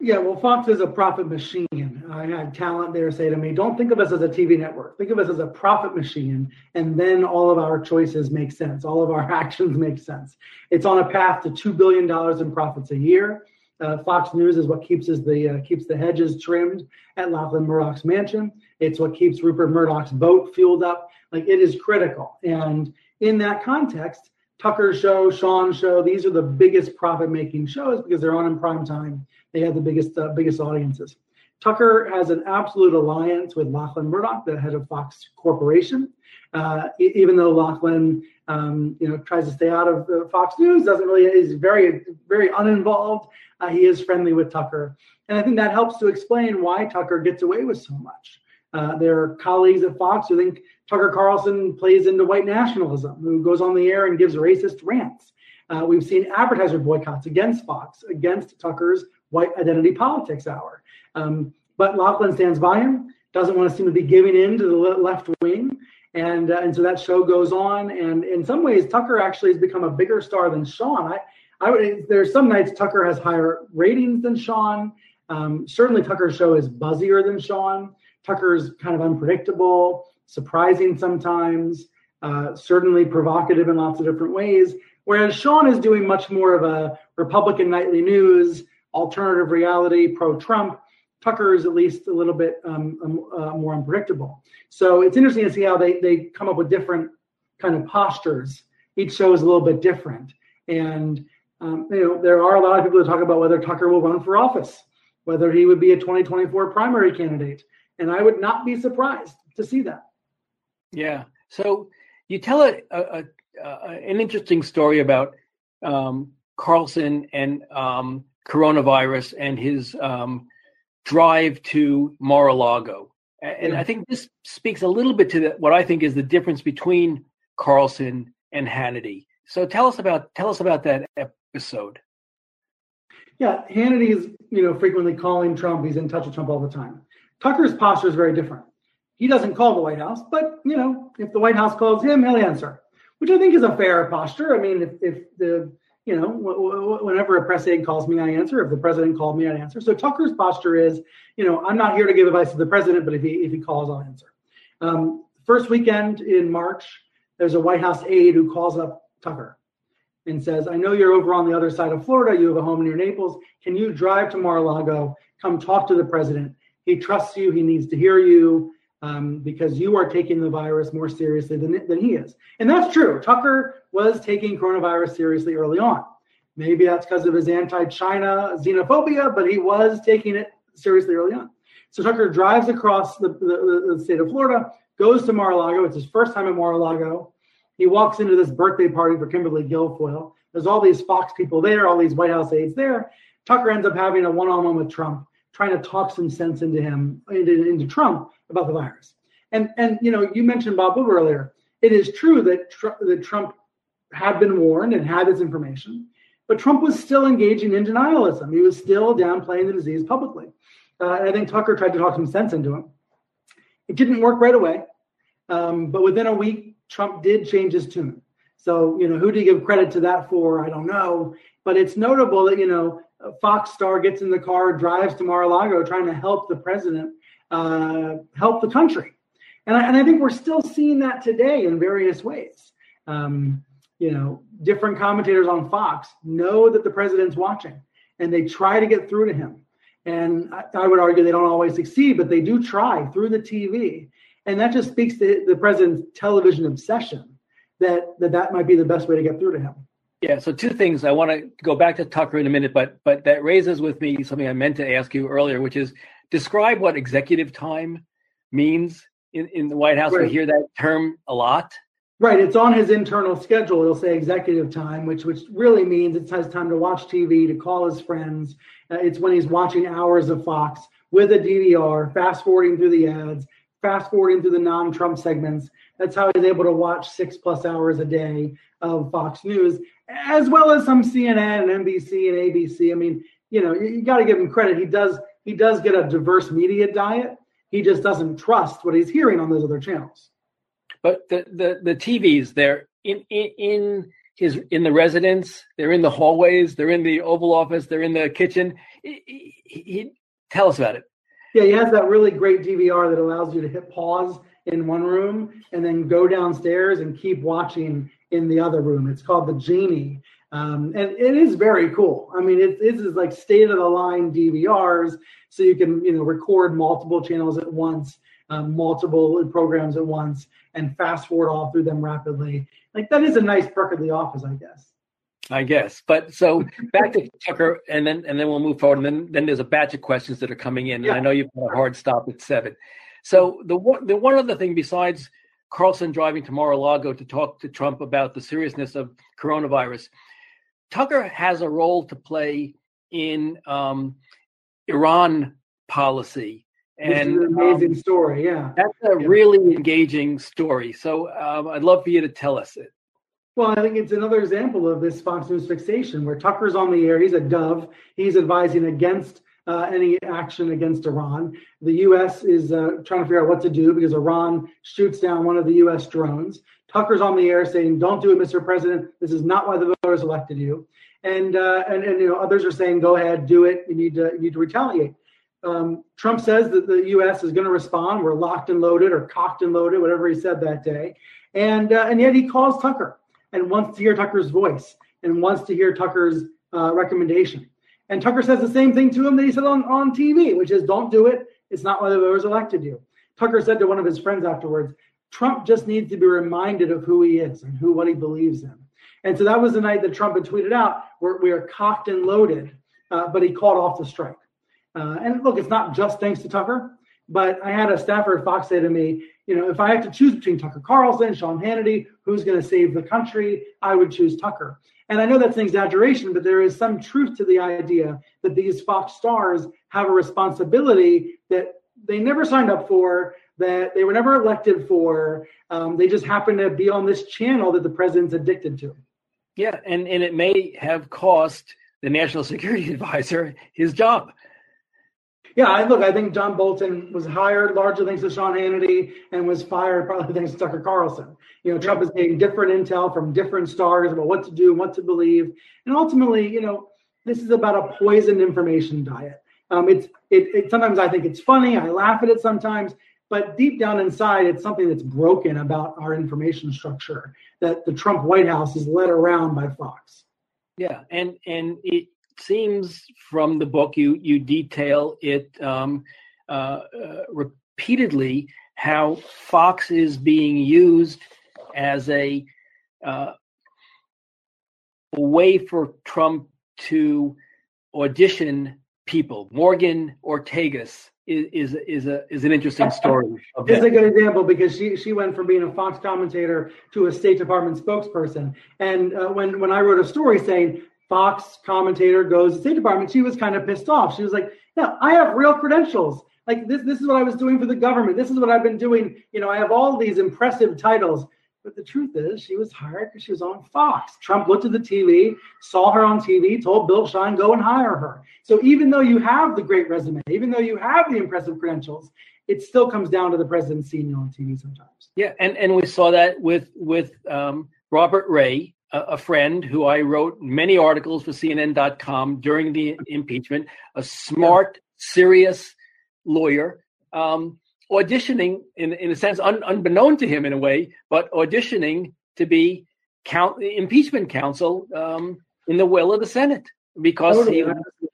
Yeah, well, Fox is a profit machine. I had talent there say to me, "Don't think of us as a TV network. Think of us as a profit machine, and then all of our choices make sense. All of our actions make sense. It's on a path to two billion dollars in profits a year." Uh, Fox News is what keeps the uh, keeps the hedges trimmed at Lachlan Murdoch's mansion. It's what keeps Rupert Murdoch's boat fueled up. Like it is critical. And in that context, Tucker's show, Sean's show, these are the biggest profit making shows because they're on in prime time. They have the biggest uh, biggest audiences. Tucker has an absolute alliance with Lachlan Murdoch, the head of Fox Corporation. Uh, even though Lachlan, um, you know, tries to stay out of uh, Fox News, doesn't really is very very uninvolved. Uh, he is friendly with Tucker, and I think that helps to explain why Tucker gets away with so much. Uh, there are colleagues at Fox who think Tucker Carlson plays into white nationalism, who goes on the air and gives racist rants. Uh, we've seen advertiser boycotts against Fox, against Tucker's white identity politics hour. Um, but Lachlan stands by him, doesn't want to seem to be giving in to the left wing. And, uh, and so that show goes on. And in some ways, Tucker actually has become a bigger star than Sean. I, I would, there's some nights Tucker has higher ratings than Sean. Um, certainly, Tucker's show is buzzier than Sean. Tucker's kind of unpredictable, surprising sometimes, uh, certainly provocative in lots of different ways. Whereas Sean is doing much more of a Republican nightly news, alternative reality, pro Trump. Tucker is at least a little bit um, um, uh, more unpredictable. So it's interesting to see how they, they come up with different kind of postures. Each show is a little bit different. And um, you know, there are a lot of people who talk about whether Tucker will run for office, whether he would be a 2024 primary candidate. And I would not be surprised to see that. Yeah. So you tell a, a, a an interesting story about um, Carlson and um, coronavirus and his um, drive to Mar-a-Lago. And yeah. I think this speaks a little bit to the, what I think is the difference between Carlson and Hannity. So tell us about tell us about that episode. Yeah, Hannity is you know frequently calling Trump. He's in touch with Trump all the time. Tucker's posture is very different. He doesn't call the White House, but you know if the White House calls him, he'll answer, which I think is a fair posture. I mean, if, if the you know, whenever a press aide calls me, I answer. If the president called me, I answer. So Tucker's posture is, you know, I'm not here to give advice to the president, but if he if he calls, I'll answer. Um, first weekend in March, there's a White House aide who calls up Tucker and says, "I know you're over on the other side of Florida. You have a home near Naples. Can you drive to Mar-a-Lago? Come talk to the president. He trusts you. He needs to hear you." Um, because you are taking the virus more seriously than, than he is. And that's true. Tucker was taking coronavirus seriously early on. Maybe that's because of his anti China xenophobia, but he was taking it seriously early on. So Tucker drives across the, the, the state of Florida, goes to Mar a Lago. It's his first time at Mar a Lago. He walks into this birthday party for Kimberly Guilfoyle. There's all these Fox people there, all these White House aides there. Tucker ends up having a one on one with Trump, trying to talk some sense into him, into, into Trump about the virus. And, and you know, you mentioned Bob Woodward earlier. It is true that, tr- that Trump had been warned and had this information, but Trump was still engaging in denialism. He was still downplaying the disease publicly. Uh, and I think Tucker tried to talk some sense into him. It didn't work right away, um, but within a week, Trump did change his tune. So, you know, who do you give credit to that for? I don't know. But it's notable that, you know, Fox star gets in the car, drives to Mar-a-Lago trying to help the president uh, help the country. And I, and I think we're still seeing that today in various ways. Um, you know, different commentators on Fox know that the president's watching and they try to get through to him. And I, I, would argue they don't always succeed, but they do try through the TV. And that just speaks to the president's television obsession that that, that might be the best way to get through to him. Yeah, so two things. I want to go back to Tucker in a minute, but but that raises with me something I meant to ask you earlier, which is describe what executive time means in, in the White House. Right. We hear that term a lot. Right. It's on his internal schedule. It'll say executive time, which which really means it's his time to watch TV, to call his friends. Uh, it's when he's watching hours of Fox with a DVR, fast forwarding through the ads, fast forwarding through the non-Trump segments. That's how he's able to watch six plus hours a day of Fox News, as well as some CNN and NBC and ABC. I mean, you know, you, you got to give him credit. He does he does get a diverse media diet. He just doesn't trust what he's hearing on those other channels. But the the, the TVs, they're in, in in his in the residence, they're in the hallways, they're in the Oval Office, they're in the kitchen. He, he, he, tell us about it. Yeah, he has that really great DVR that allows you to hit pause in one room and then go downstairs and keep watching in the other room. It's called the Genie. Um, and it is very cool. I mean, it, it is like state of the line DVRs, so you can you know record multiple channels at once, um, multiple programs at once, and fast forward all through them rapidly. Like that is a nice perk of the office, I guess. I guess. But so back to Tucker, and then and then we'll move forward. And then then there's a batch of questions that are coming in, yeah. and I know you've got a hard stop at seven. So the one the one other thing besides Carlson driving to Mar-a-Lago to talk to Trump about the seriousness of coronavirus Tucker has a role to play in um, Iran policy And an amazing um, story. Yeah, that's a yeah. really engaging story. So um, I'd love for you to tell us it. Well, I think it's another example of this Fox News fixation where Tucker's on the air. He's a dove. He's advising against uh, any action against Iran. The U.S. is uh, trying to figure out what to do because Iran shoots down one of the U.S. drones. Tucker's on the air saying, "Don't do it, Mr. President. This is not why the voters elected you." And uh, and and you know others are saying, "Go ahead, do it. You need to you need to retaliate." Um, Trump says that the U.S. is going to respond. We're locked and loaded, or cocked and loaded, whatever he said that day. And uh, and yet he calls Tucker and wants to hear Tucker's voice and wants to hear Tucker's uh, recommendation. And Tucker says the same thing to him that he said on, on TV, which is don't do it. It's not why the voters elected you. Tucker said to one of his friends afterwards, Trump just needs to be reminded of who he is and who what he believes in. And so that was the night that Trump had tweeted out, we're, we are cocked and loaded, uh, but he called off the strike. Uh, and look, it's not just thanks to Tucker, but I had a staffer at Fox say to me, you know, if I had to choose between Tucker Carlson, Sean Hannity, who's going to save the country, I would choose Tucker. And I know that's an exaggeration, but there is some truth to the idea that these Fox stars have a responsibility that they never signed up for, that they were never elected for. Um, they just happen to be on this channel that the president's addicted to. Yeah, and, and it may have cost the national security advisor his job. Yeah, I, look, I think John Bolton was hired largely thanks to Sean Hannity and was fired probably thanks to Tucker Carlson. You know, Trump is getting different intel from different stars about what to do what to believe. And ultimately, you know, this is about a poisoned information diet. Um, it's it, it sometimes I think it's funny. I laugh at it sometimes, but deep down inside, it's something that's broken about our information structure that the Trump White House is led around by Fox. Yeah, and and it seems from the book you you detail it um, uh, uh, repeatedly how Fox is being used as a, uh, way for Trump to audition people. Morgan Ortagus is is is a is an interesting story. It's a good example because she she went from being a Fox commentator to a State Department spokesperson. And uh, when when I wrote a story saying Fox commentator goes to State Department, she was kind of pissed off. She was like, "No, I have real credentials. Like this, this is what I was doing for the government. This is what I've been doing. You know, I have all these impressive titles." But the truth is, she was hired because she was on Fox. Trump looked at the TV, saw her on TV, told Bill Shine, go and hire her. So even though you have the great resume, even though you have the impressive credentials, it still comes down to the president seeing you on TV sometimes. Yeah, and, and we saw that with with um, Robert Ray, a, a, friend who I wrote many articles for CNN.com during the impeachment, a smart, serious lawyer. Um, auditioning in in a sense un, unbeknown to him in a way, but auditioning to be count impeachment counsel um, in the will of the Senate because totally.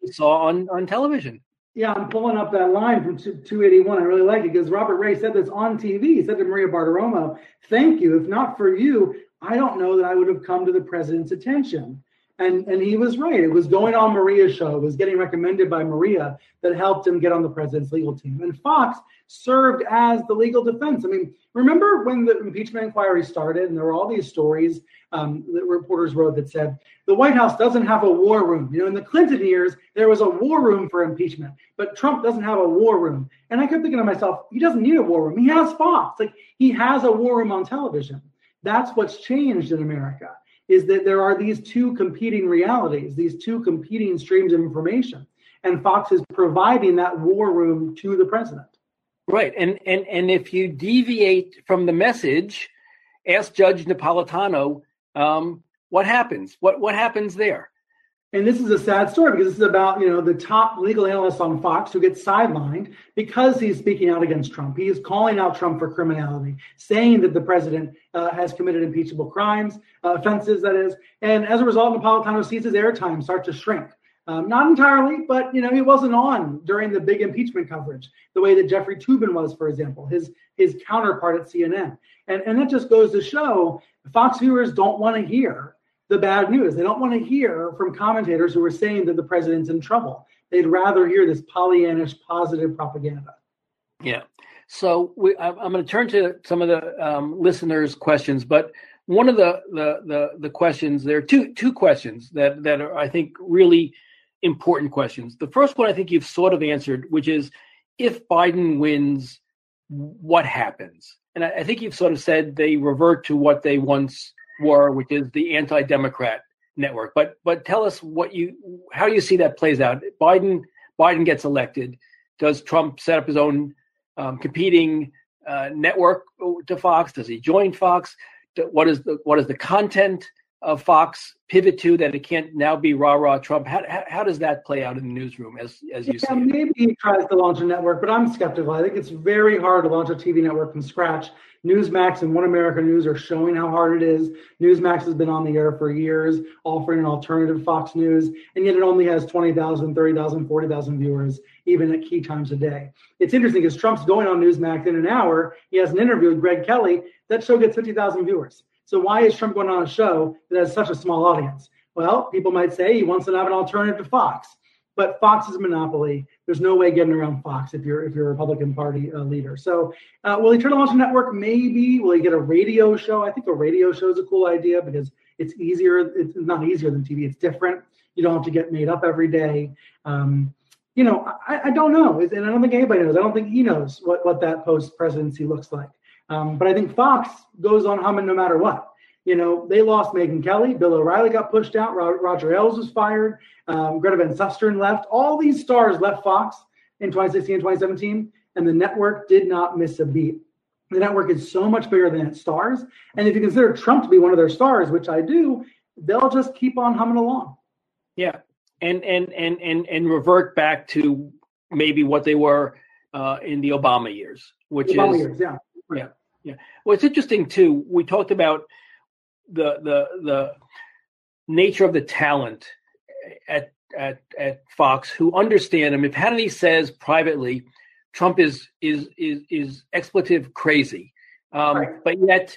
he saw on on television. Yeah, I'm pulling up that line from 281. I really like it because Robert Ray said this on TV. He said to Maria Bartiromo, "Thank you. If not for you, I don't know that I would have come to the president's attention." And and he was right. It was going on Maria's show. It was getting recommended by Maria that helped him get on the president's legal team. And Fox served as the legal defense. I mean, remember when the impeachment inquiry started, and there were all these stories um, that reporters wrote that said the White House doesn't have a war room. You know, in the Clinton years, there was a war room for impeachment, but Trump doesn't have a war room. And I kept thinking to myself, he doesn't need a war room. He has Fox. Like he has a war room on television. That's what's changed in America is that there are these two competing realities, these two competing streams of information. And Fox is providing that war room to the president. Right. And and and if you deviate from the message, ask Judge Napolitano um, what happens. What what happens there? And this is a sad story because this is about, you know, the top legal analyst on Fox who gets sidelined because he's speaking out against Trump. He is calling out Trump for criminality, saying that the president uh, has committed impeachable crimes, uh, offenses, that is. And as a result, Napolitano sees his airtime start to shrink. Um, not entirely, but you know he wasn't on during the big impeachment coverage the way that Jeffrey Toobin was, for example, his his counterpart at CNN. And and that just goes to show Fox viewers don't want to hear the bad news. They don't want to hear from commentators who are saying that the president's in trouble. They'd rather hear this Pollyannish positive propaganda. Yeah. So we, I'm going to turn to some of the um, listeners' questions, but one of the, the the the questions there are two two questions that that are I think really important questions. The first one I think you've sort of answered, which is if Biden wins, what happens? And I, I think you've sort of said they revert to what they once were, which is the anti-Democrat network. But but tell us what you how you see that plays out. Biden Biden gets elected. Does Trump set up his own um, competing uh, network to Fox? Does he join Fox? What is the what is the content of Fox pivot to that it can't now be rah rah Trump? How, how, how does that play out in the newsroom as as you yeah, see? Maybe he tries to launch a network, but I'm skeptical. I think it's very hard to launch a TV network from scratch. Newsmax and One America News are showing how hard it is. Newsmax has been on the air for years, offering an alternative Fox News, and yet it only has 20,000, 30,000, 40,000 viewers, even at key times a day. It's interesting because Trump's going on Newsmax in an hour. He has an interview with Greg Kelly. That show gets 50,000 viewers. So why is Trump going on a show that has such a small audience? Well, people might say he wants to have an alternative to Fox, but Fox is a monopoly. There's no way getting around Fox if you're if you're a Republican Party uh, leader. So, uh, will he turn to launch a network? Maybe. Will he get a radio show? I think a radio show is a cool idea because it's easier. It's not easier than TV. It's different. You don't have to get made up every day. Um, you know, I, I don't know, and I don't think anybody knows. I don't think he knows what what that post presidency looks like. Um, but I think Fox goes on humming no matter what. You know, they lost Megyn Kelly. Bill O'Reilly got pushed out. Roger Ailes was fired. Um, Greta Van Susteren left. All these stars left Fox in 2016 and 2017, and the network did not miss a beat. The network is so much bigger than its stars. And if you consider Trump to be one of their stars, which I do, they'll just keep on humming along. Yeah. And and and and and revert back to maybe what they were uh, in the Obama years, which Obama is years, yeah. Yeah. Yeah. Well, it's interesting too. We talked about the the the nature of the talent at at at Fox who understand him. If Hannity says privately, Trump is is is is expletive crazy, um, right. but yet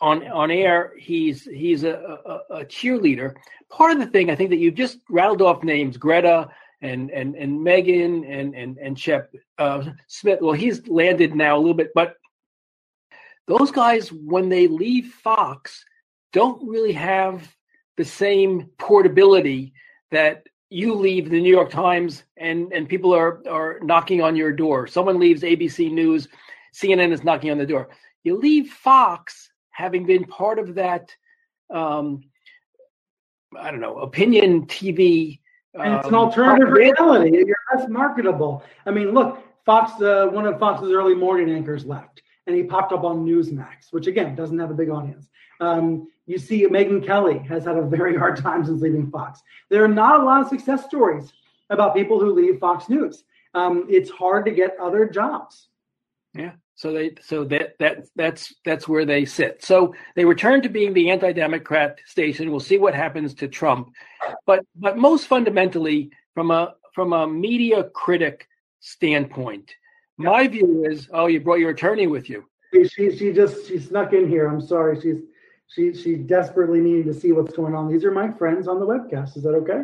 on on air he's he's a, a, a, cheerleader. Part of the thing I think that you've just rattled off names Greta and and and Megyn and and and Shep uh, Smith. Well, he's landed now a little bit, but those guys when they leave Fox don't really have the same portability that you leave the New York Times and and people are are knocking on your door. Someone leaves ABC News, CNN is knocking on the door. You leave Fox having been part of that um, I don't know, opinion TV. It's an um, alternative reality. You're less marketable. I mean, look, Fox, uh, one of Fox's early morning anchors left, and he popped up on Newsmax, which again doesn't have a big audience. Um, you see, Megyn Kelly has had a very hard time since leaving Fox. There are not a lot of success stories about people who leave Fox News. Um, it's hard to get other jobs. Yeah. So they so that that that's that's where they sit. So they return to being the anti-democrat station. We'll see what happens to Trump, but but most fundamentally, from a from a media critic standpoint, yeah. my view is, oh, you brought your attorney with you. She she just she snuck in here. I'm sorry. She's she she desperately needed to see what's going on. These are my friends on the webcast. Is that okay?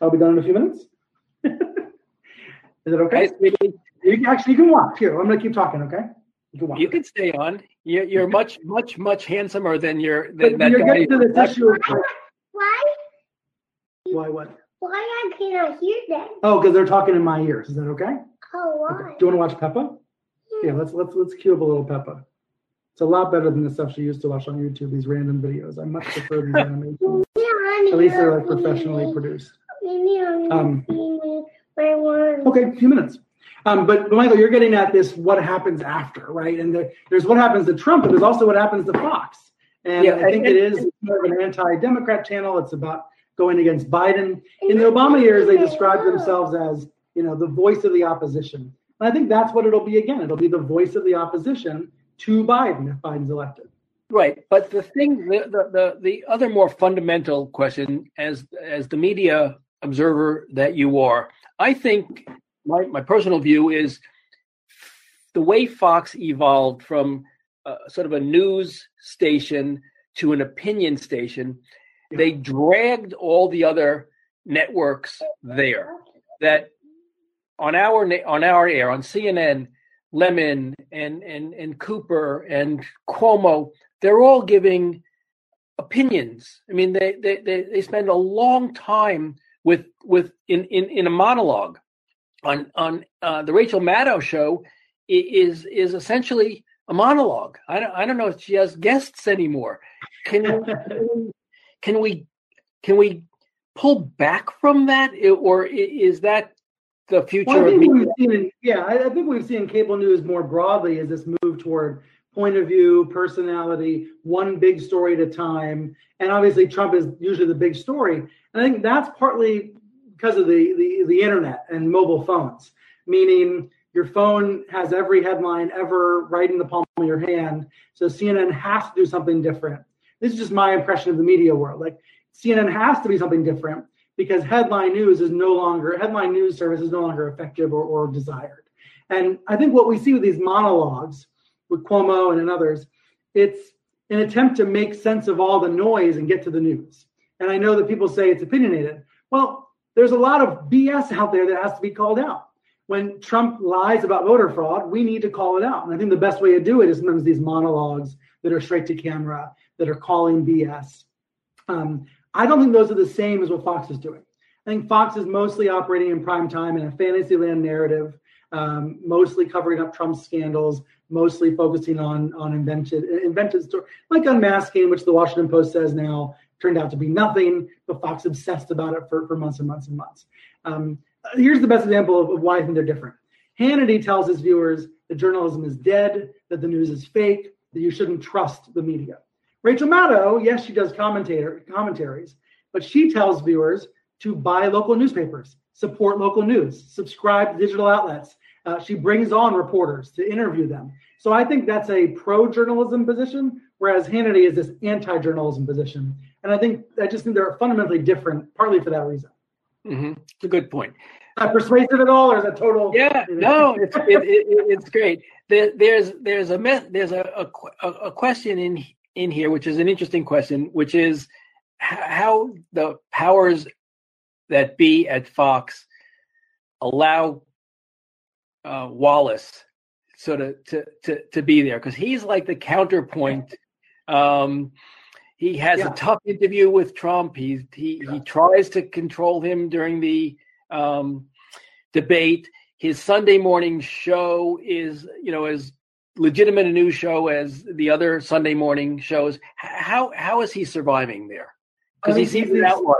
I'll be done in a few minutes. Is that okay? You can, actually, you can watch. Here, I'm going to keep talking. Okay. You can, watch. you can stay on. You're, you're much, much, much handsomer than your than that you're guy. Getting to this issue why? Why what? Why I cannot hear them? Oh, because they're talking in my ears. Is that okay? Oh, why? Okay. Do you want to watch Peppa? Yeah. yeah, let's let's let's cue up a little Peppa. It's a lot better than the stuff she used to watch on YouTube, these random videos. I much prefer these animations. At least they're like professionally produced. Um, okay, a few minutes. Um, but, but, Michael, you're getting at this what happens after, right? And the, there's what happens to Trump, but there's also what happens to Fox. And yeah, I think it is more of an anti Democrat channel. It's about going against Biden. In the Obama years, they described themselves as, you know, the voice of the opposition. And I think that's what it'll be again. It'll be the voice of the opposition to Biden if Biden's elected. Right, but the thing, the, the the the other more fundamental question, as as the media observer that you are, I think my my personal view is the way Fox evolved from uh, sort of a news station to an opinion station. They dragged all the other networks there. That on our on our air on CNN, Lemon and and and Cooper and Cuomo, they're all giving opinions. I mean, they they they, they spend a long time with with in, in in a monologue on on uh, the Rachel Maddow show is is essentially a monologue. I don't I don't know if she has guests anymore. Can we, can we can we pull back from that, or is that the future well, I think we've seen, yeah, I, I think we've seen cable news more broadly as this move toward point of view, personality, one big story at a time. And obviously, Trump is usually the big story. And I think that's partly because of the, the, the internet and mobile phones, meaning your phone has every headline ever right in the palm of your hand. So CNN has to do something different. This is just my impression of the media world. Like CNN has to be something different because headline news is no longer headline news service is no longer effective or, or desired. And I think what we see with these monologues with Cuomo and others, it's an attempt to make sense of all the noise and get to the news. And I know that people say it's opinionated. Well, there's a lot of BS out there that has to be called out. When Trump lies about voter fraud, we need to call it out. And I think the best way to do it is sometimes these monologues that are straight to camera, that are calling BS. Um, I don't think those are the same as what Fox is doing. I think Fox is mostly operating in prime time in a fantasyland narrative, um, mostly covering up Trump's scandals, mostly focusing on on invented invented story like unmasking, which the Washington Post says now turned out to be nothing, but Fox obsessed about it for, for months and months and months. Um, here's the best example of, of why I think they're different. Hannity tells his viewers that journalism is dead, that the news is fake, that you shouldn't trust the media. Rachel Maddow, yes, she does commentator commentaries, but she tells viewers to buy local newspapers, support local news, subscribe to digital outlets. Uh, she brings on reporters to interview them. So I think that's a pro journalism position, whereas Hannity is this anti journalism position. And I think I just think they're fundamentally different, partly for that reason. Mm-hmm. It's a good point. Is persuasive at all, or is that total? Yeah, no, it's it, it, it's great. There, there's there's a there's a, a, a question in in here, which is an interesting question, which is how the powers that be at Fox allow uh, Wallace sort of to, to, to be there because he's like the counterpoint. Um, he has yeah. a tough interview with Trump. He he yeah. he tries to control him during the um, debate. His Sunday morning show is you know as legitimate a news show as the other Sunday morning shows. How how is he surviving there? Because he seems an outlier.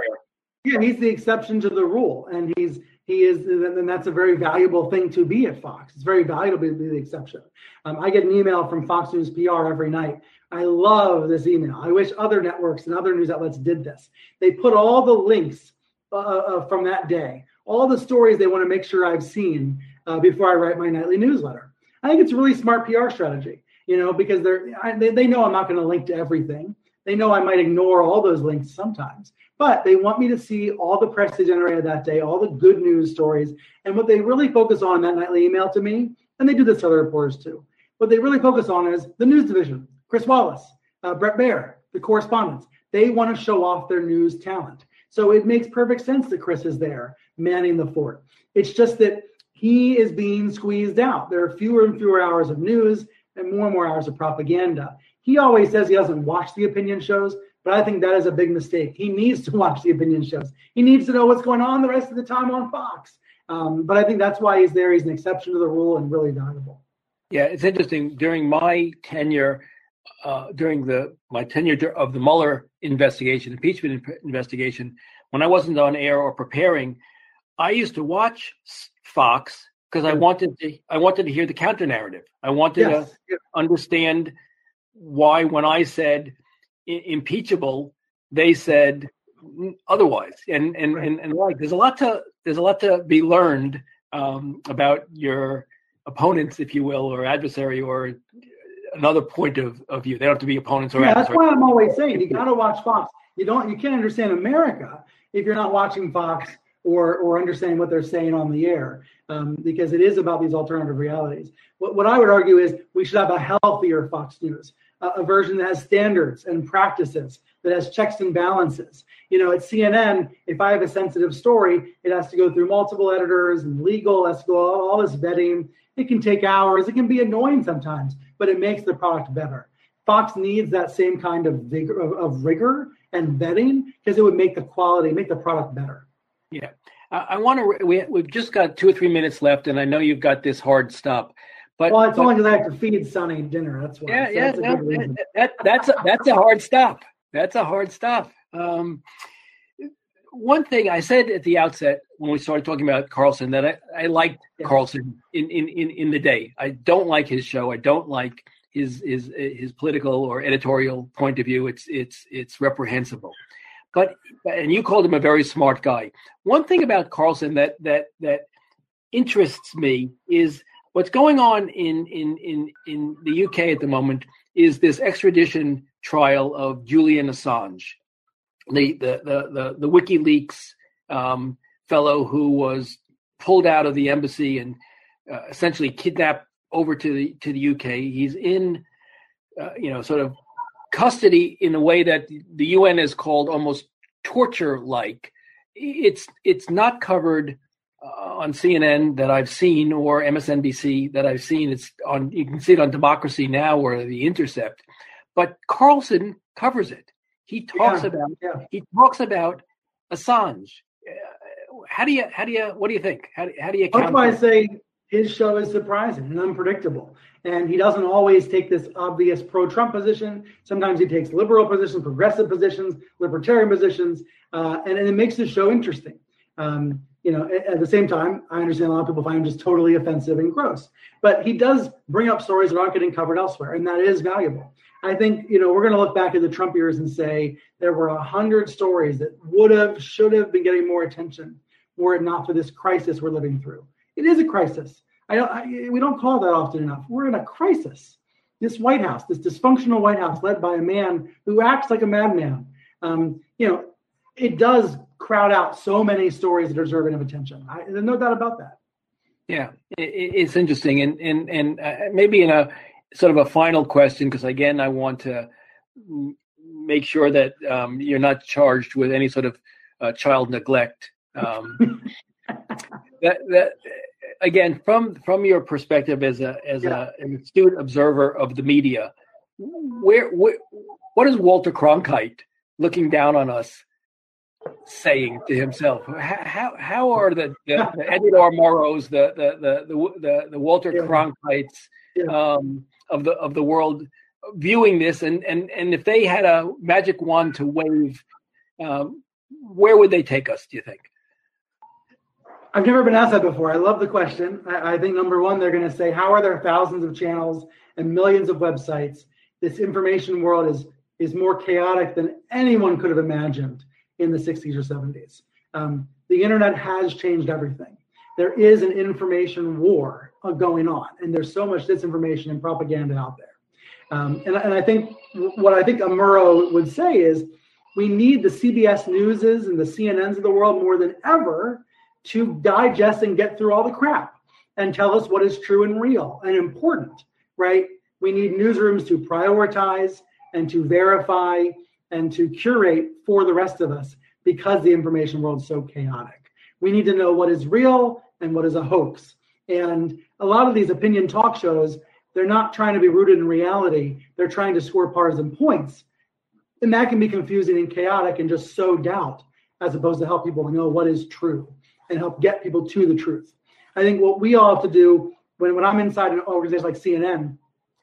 Yeah, he's the exception to the rule, and he's he is, and that's a very valuable thing to be at Fox. It's very valuable to be the exception. Um, I get an email from Fox News PR every night. I love this email. I wish other networks and other news outlets did this. They put all the links uh, uh, from that day, all the stories they want to make sure I've seen uh, before I write my nightly newsletter. I think it's a really smart PR strategy, you know, because they're I, they, they know I'm not going to link to everything. They know I might ignore all those links sometimes, but they want me to see all the press they generated that day, all the good news stories, and what they really focus on that nightly email to me, and they do this to other reporters too. What they really focus on is the news division, Chris Wallace, uh, Bret Baier, the correspondents. They want to show off their news talent. So it makes perfect sense that Chris is there manning the fort. It's just that he is being squeezed out. There are fewer and fewer hours of news and more and more hours of propaganda. He always says he doesn't watch the opinion shows, but I think that is a big mistake. He needs to watch the opinion shows. He needs to know what's going on the rest of the time on Fox. Um, but I think that's why he's there. He's an exception to the rule and really valuable. Yeah, it's interesting. During my tenure, uh, during the my tenure of the Mueller investigation, impeachment investigation, when I wasn't on air or preparing, I used to watch Fox because I wanted to I wanted to hear the counter narrative. I wanted yes. to understand why when I said impeachable, they said otherwise. And and right. and, and like there's a lot to there's a lot to be learned um, about your opponents, if you will, or adversary, or another point of, of view. They don't have to be opponents or yeah, That's why I'm always saying you got to watch Fox. You don't you can't understand America if you're not watching Fox or or understanding what they're saying on the air um, because it is about these alternative realities. What, what I would argue is we should have a healthier Fox News, a, a version that has standards and practices, that has checks and balances. You know, at CNN, if I have a sensitive story, it has to go through multiple editors and legal, to go all, all this vetting. It can take hours. It can be annoying sometimes, but it makes the product better. Fox needs that same kind of vigor of, of rigor and vetting because it would make the quality, make the product better. Yeah. I, I want to. We we've just got two or three minutes left, and I know you've got this hard stop. But well, it's but, only because I have to feed Sonny dinner. That's why. Yeah, so yeah, that's, no, that, that, that's a, that's a hard stop. That's a hard stop. Um, one thing I said at the outset when we started talking about Carlson that I, I liked yeah. Carlson in, in, in, in the day. I don't like his show. I don't like his his his political or editorial point of view. It's it's it's reprehensible. But and you called him a very smart guy. One thing about Carlson that that that interests me is what's going on in in in in the UK at the moment is this extradition trial of Julian Assange, the the the the, the WikiLeaks um, fellow who was pulled out of the embassy and uh, essentially kidnapped over to the to the UK. He's in, uh, you know, sort of custody in a way that the UN has called almost torture-like. It's it's not covered uh, on CNN that I've seen or MSNBC that I've seen. It's on you can see it on Democracy Now or The Intercept, but Carlson covers it. He talks yeah, about yeah. he talks about Assange. Uh, how do you how do you what do you think? How, how do you? That's why I say his show is surprising and unpredictable. And he doesn't always take this obvious pro Trump position. Sometimes he takes liberal positions, progressive positions, libertarian positions, uh, and, and, it makes the show interesting. Um, you know, at, at, the same time, I understand a lot of people find him just totally offensive and gross. But he does bring up stories that aren't getting covered elsewhere, and that is valuable. I think, you know, we're going to look back at the Trump years and say there were a hundred stories that would have, should have been getting more attention were it not for this crisis we're living through. It is a crisis. I don't, I, we don't call that often enough. We're in a crisis. This White House, this dysfunctional White House, led by a man who acts like a madman. Um, you know, it does crowd out so many stories that are deserving of attention. I, there's no doubt about that. Yeah, it, it's interesting, and and and uh, maybe in a sort of a final question, because again, I want to make sure that um, you're not charged with any sort of uh, child neglect. Um, that that again, from from your perspective as a as yeah. a, an astute observer of the media, where, where what is Walter Cronkite looking down on us saying to himself? How how are the, the, the Edward Murrows, the the the the, the, Walter yeah. Cronkites. Um, of the of the world viewing this, and and and if they had a magic wand to wave, um, where would they take us? Do you think? I've never been asked that before. I love the question. I, I think number one, they're going to say, how are there thousands of channels and millions of websites? This information world is is more chaotic than anyone could have imagined in the 60s or 70s. Um, the internet has changed everything. There is an information war uh, going on, and there's so much disinformation and propaganda out there. Um, and, and I think what I think a Murrow would say is we need the CBS Newses and the CNNs of the world more than ever to digest and get through all the crap and tell us what is true and real and important, right? We need newsrooms to prioritize and to verify and to curate for the rest of us because the information world is so chaotic. We need to know what is real and what is a hoax. And a lot of these opinion talk shows, they're not trying to be rooted in reality. They're trying to score partisan points. And that can be confusing and chaotic and just sow doubt as opposed to help people know what is true and help get people to the truth. I think what we all have to do when, when I'm inside an organization like CNN,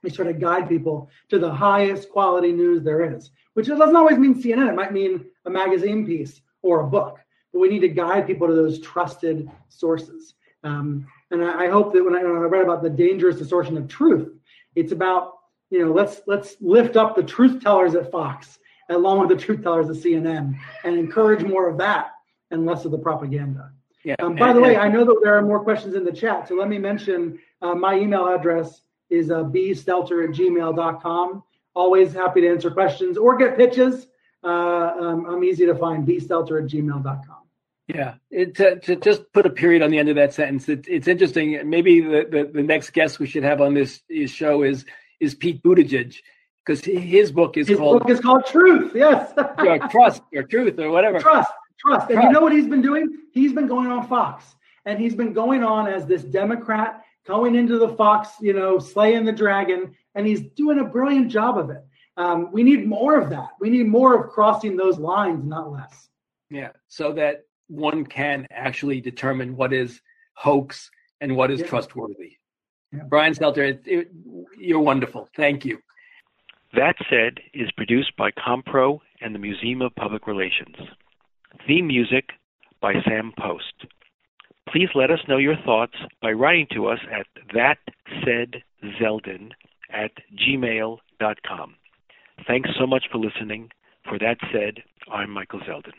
is try to guide people to the highest quality news there is, which doesn't always mean CNN. It might mean a magazine piece or a book, but we need to guide people to those trusted sources. Um, and I, I, hope that when I, when I about the dangerous distortion of truth, it's about you know let's let's lift up the truth tellers at Fox along with the truth tellers at CNN and encourage more of that and less of the propaganda. Yeah. Um, by and, the way, I know that there are more questions in the chat, so let me mention uh, my email address is uh, bstelter at gmail.com. Always happy to answer questions or get pitches. Uh, um, I'm easy to find, bstelter at gmail.com. Yeah, it, to, to, just put a period on the end of that sentence. It, it's interesting. Maybe the, the, the, next guest we should have on this show is is Pete Buttigieg because his book is his called book is called Truth. Yes, or Trust or Truth or whatever. Trust. Trust. And you know what he's been doing? He's been going on Fox and he's been going on as this Democrat going into the Fox, you know, slaying the dragon, and he's doing a brilliant job of it. Um, we need more of that. We need more of crossing those lines, not less. Yeah, so that one can actually determine what is hoax and what is Yeah. trustworthy. Yeah. Brian Stelter, it, it, you're wonderful. Thank you. That Said is produced by Compro and the Museum of Public Relations. Theme music by Sam Post. Please let us know your thoughts by writing to us at thatsaidzeldin at gmail.com. Thanks so much for listening. For That Said, I'm Michael Zeldin.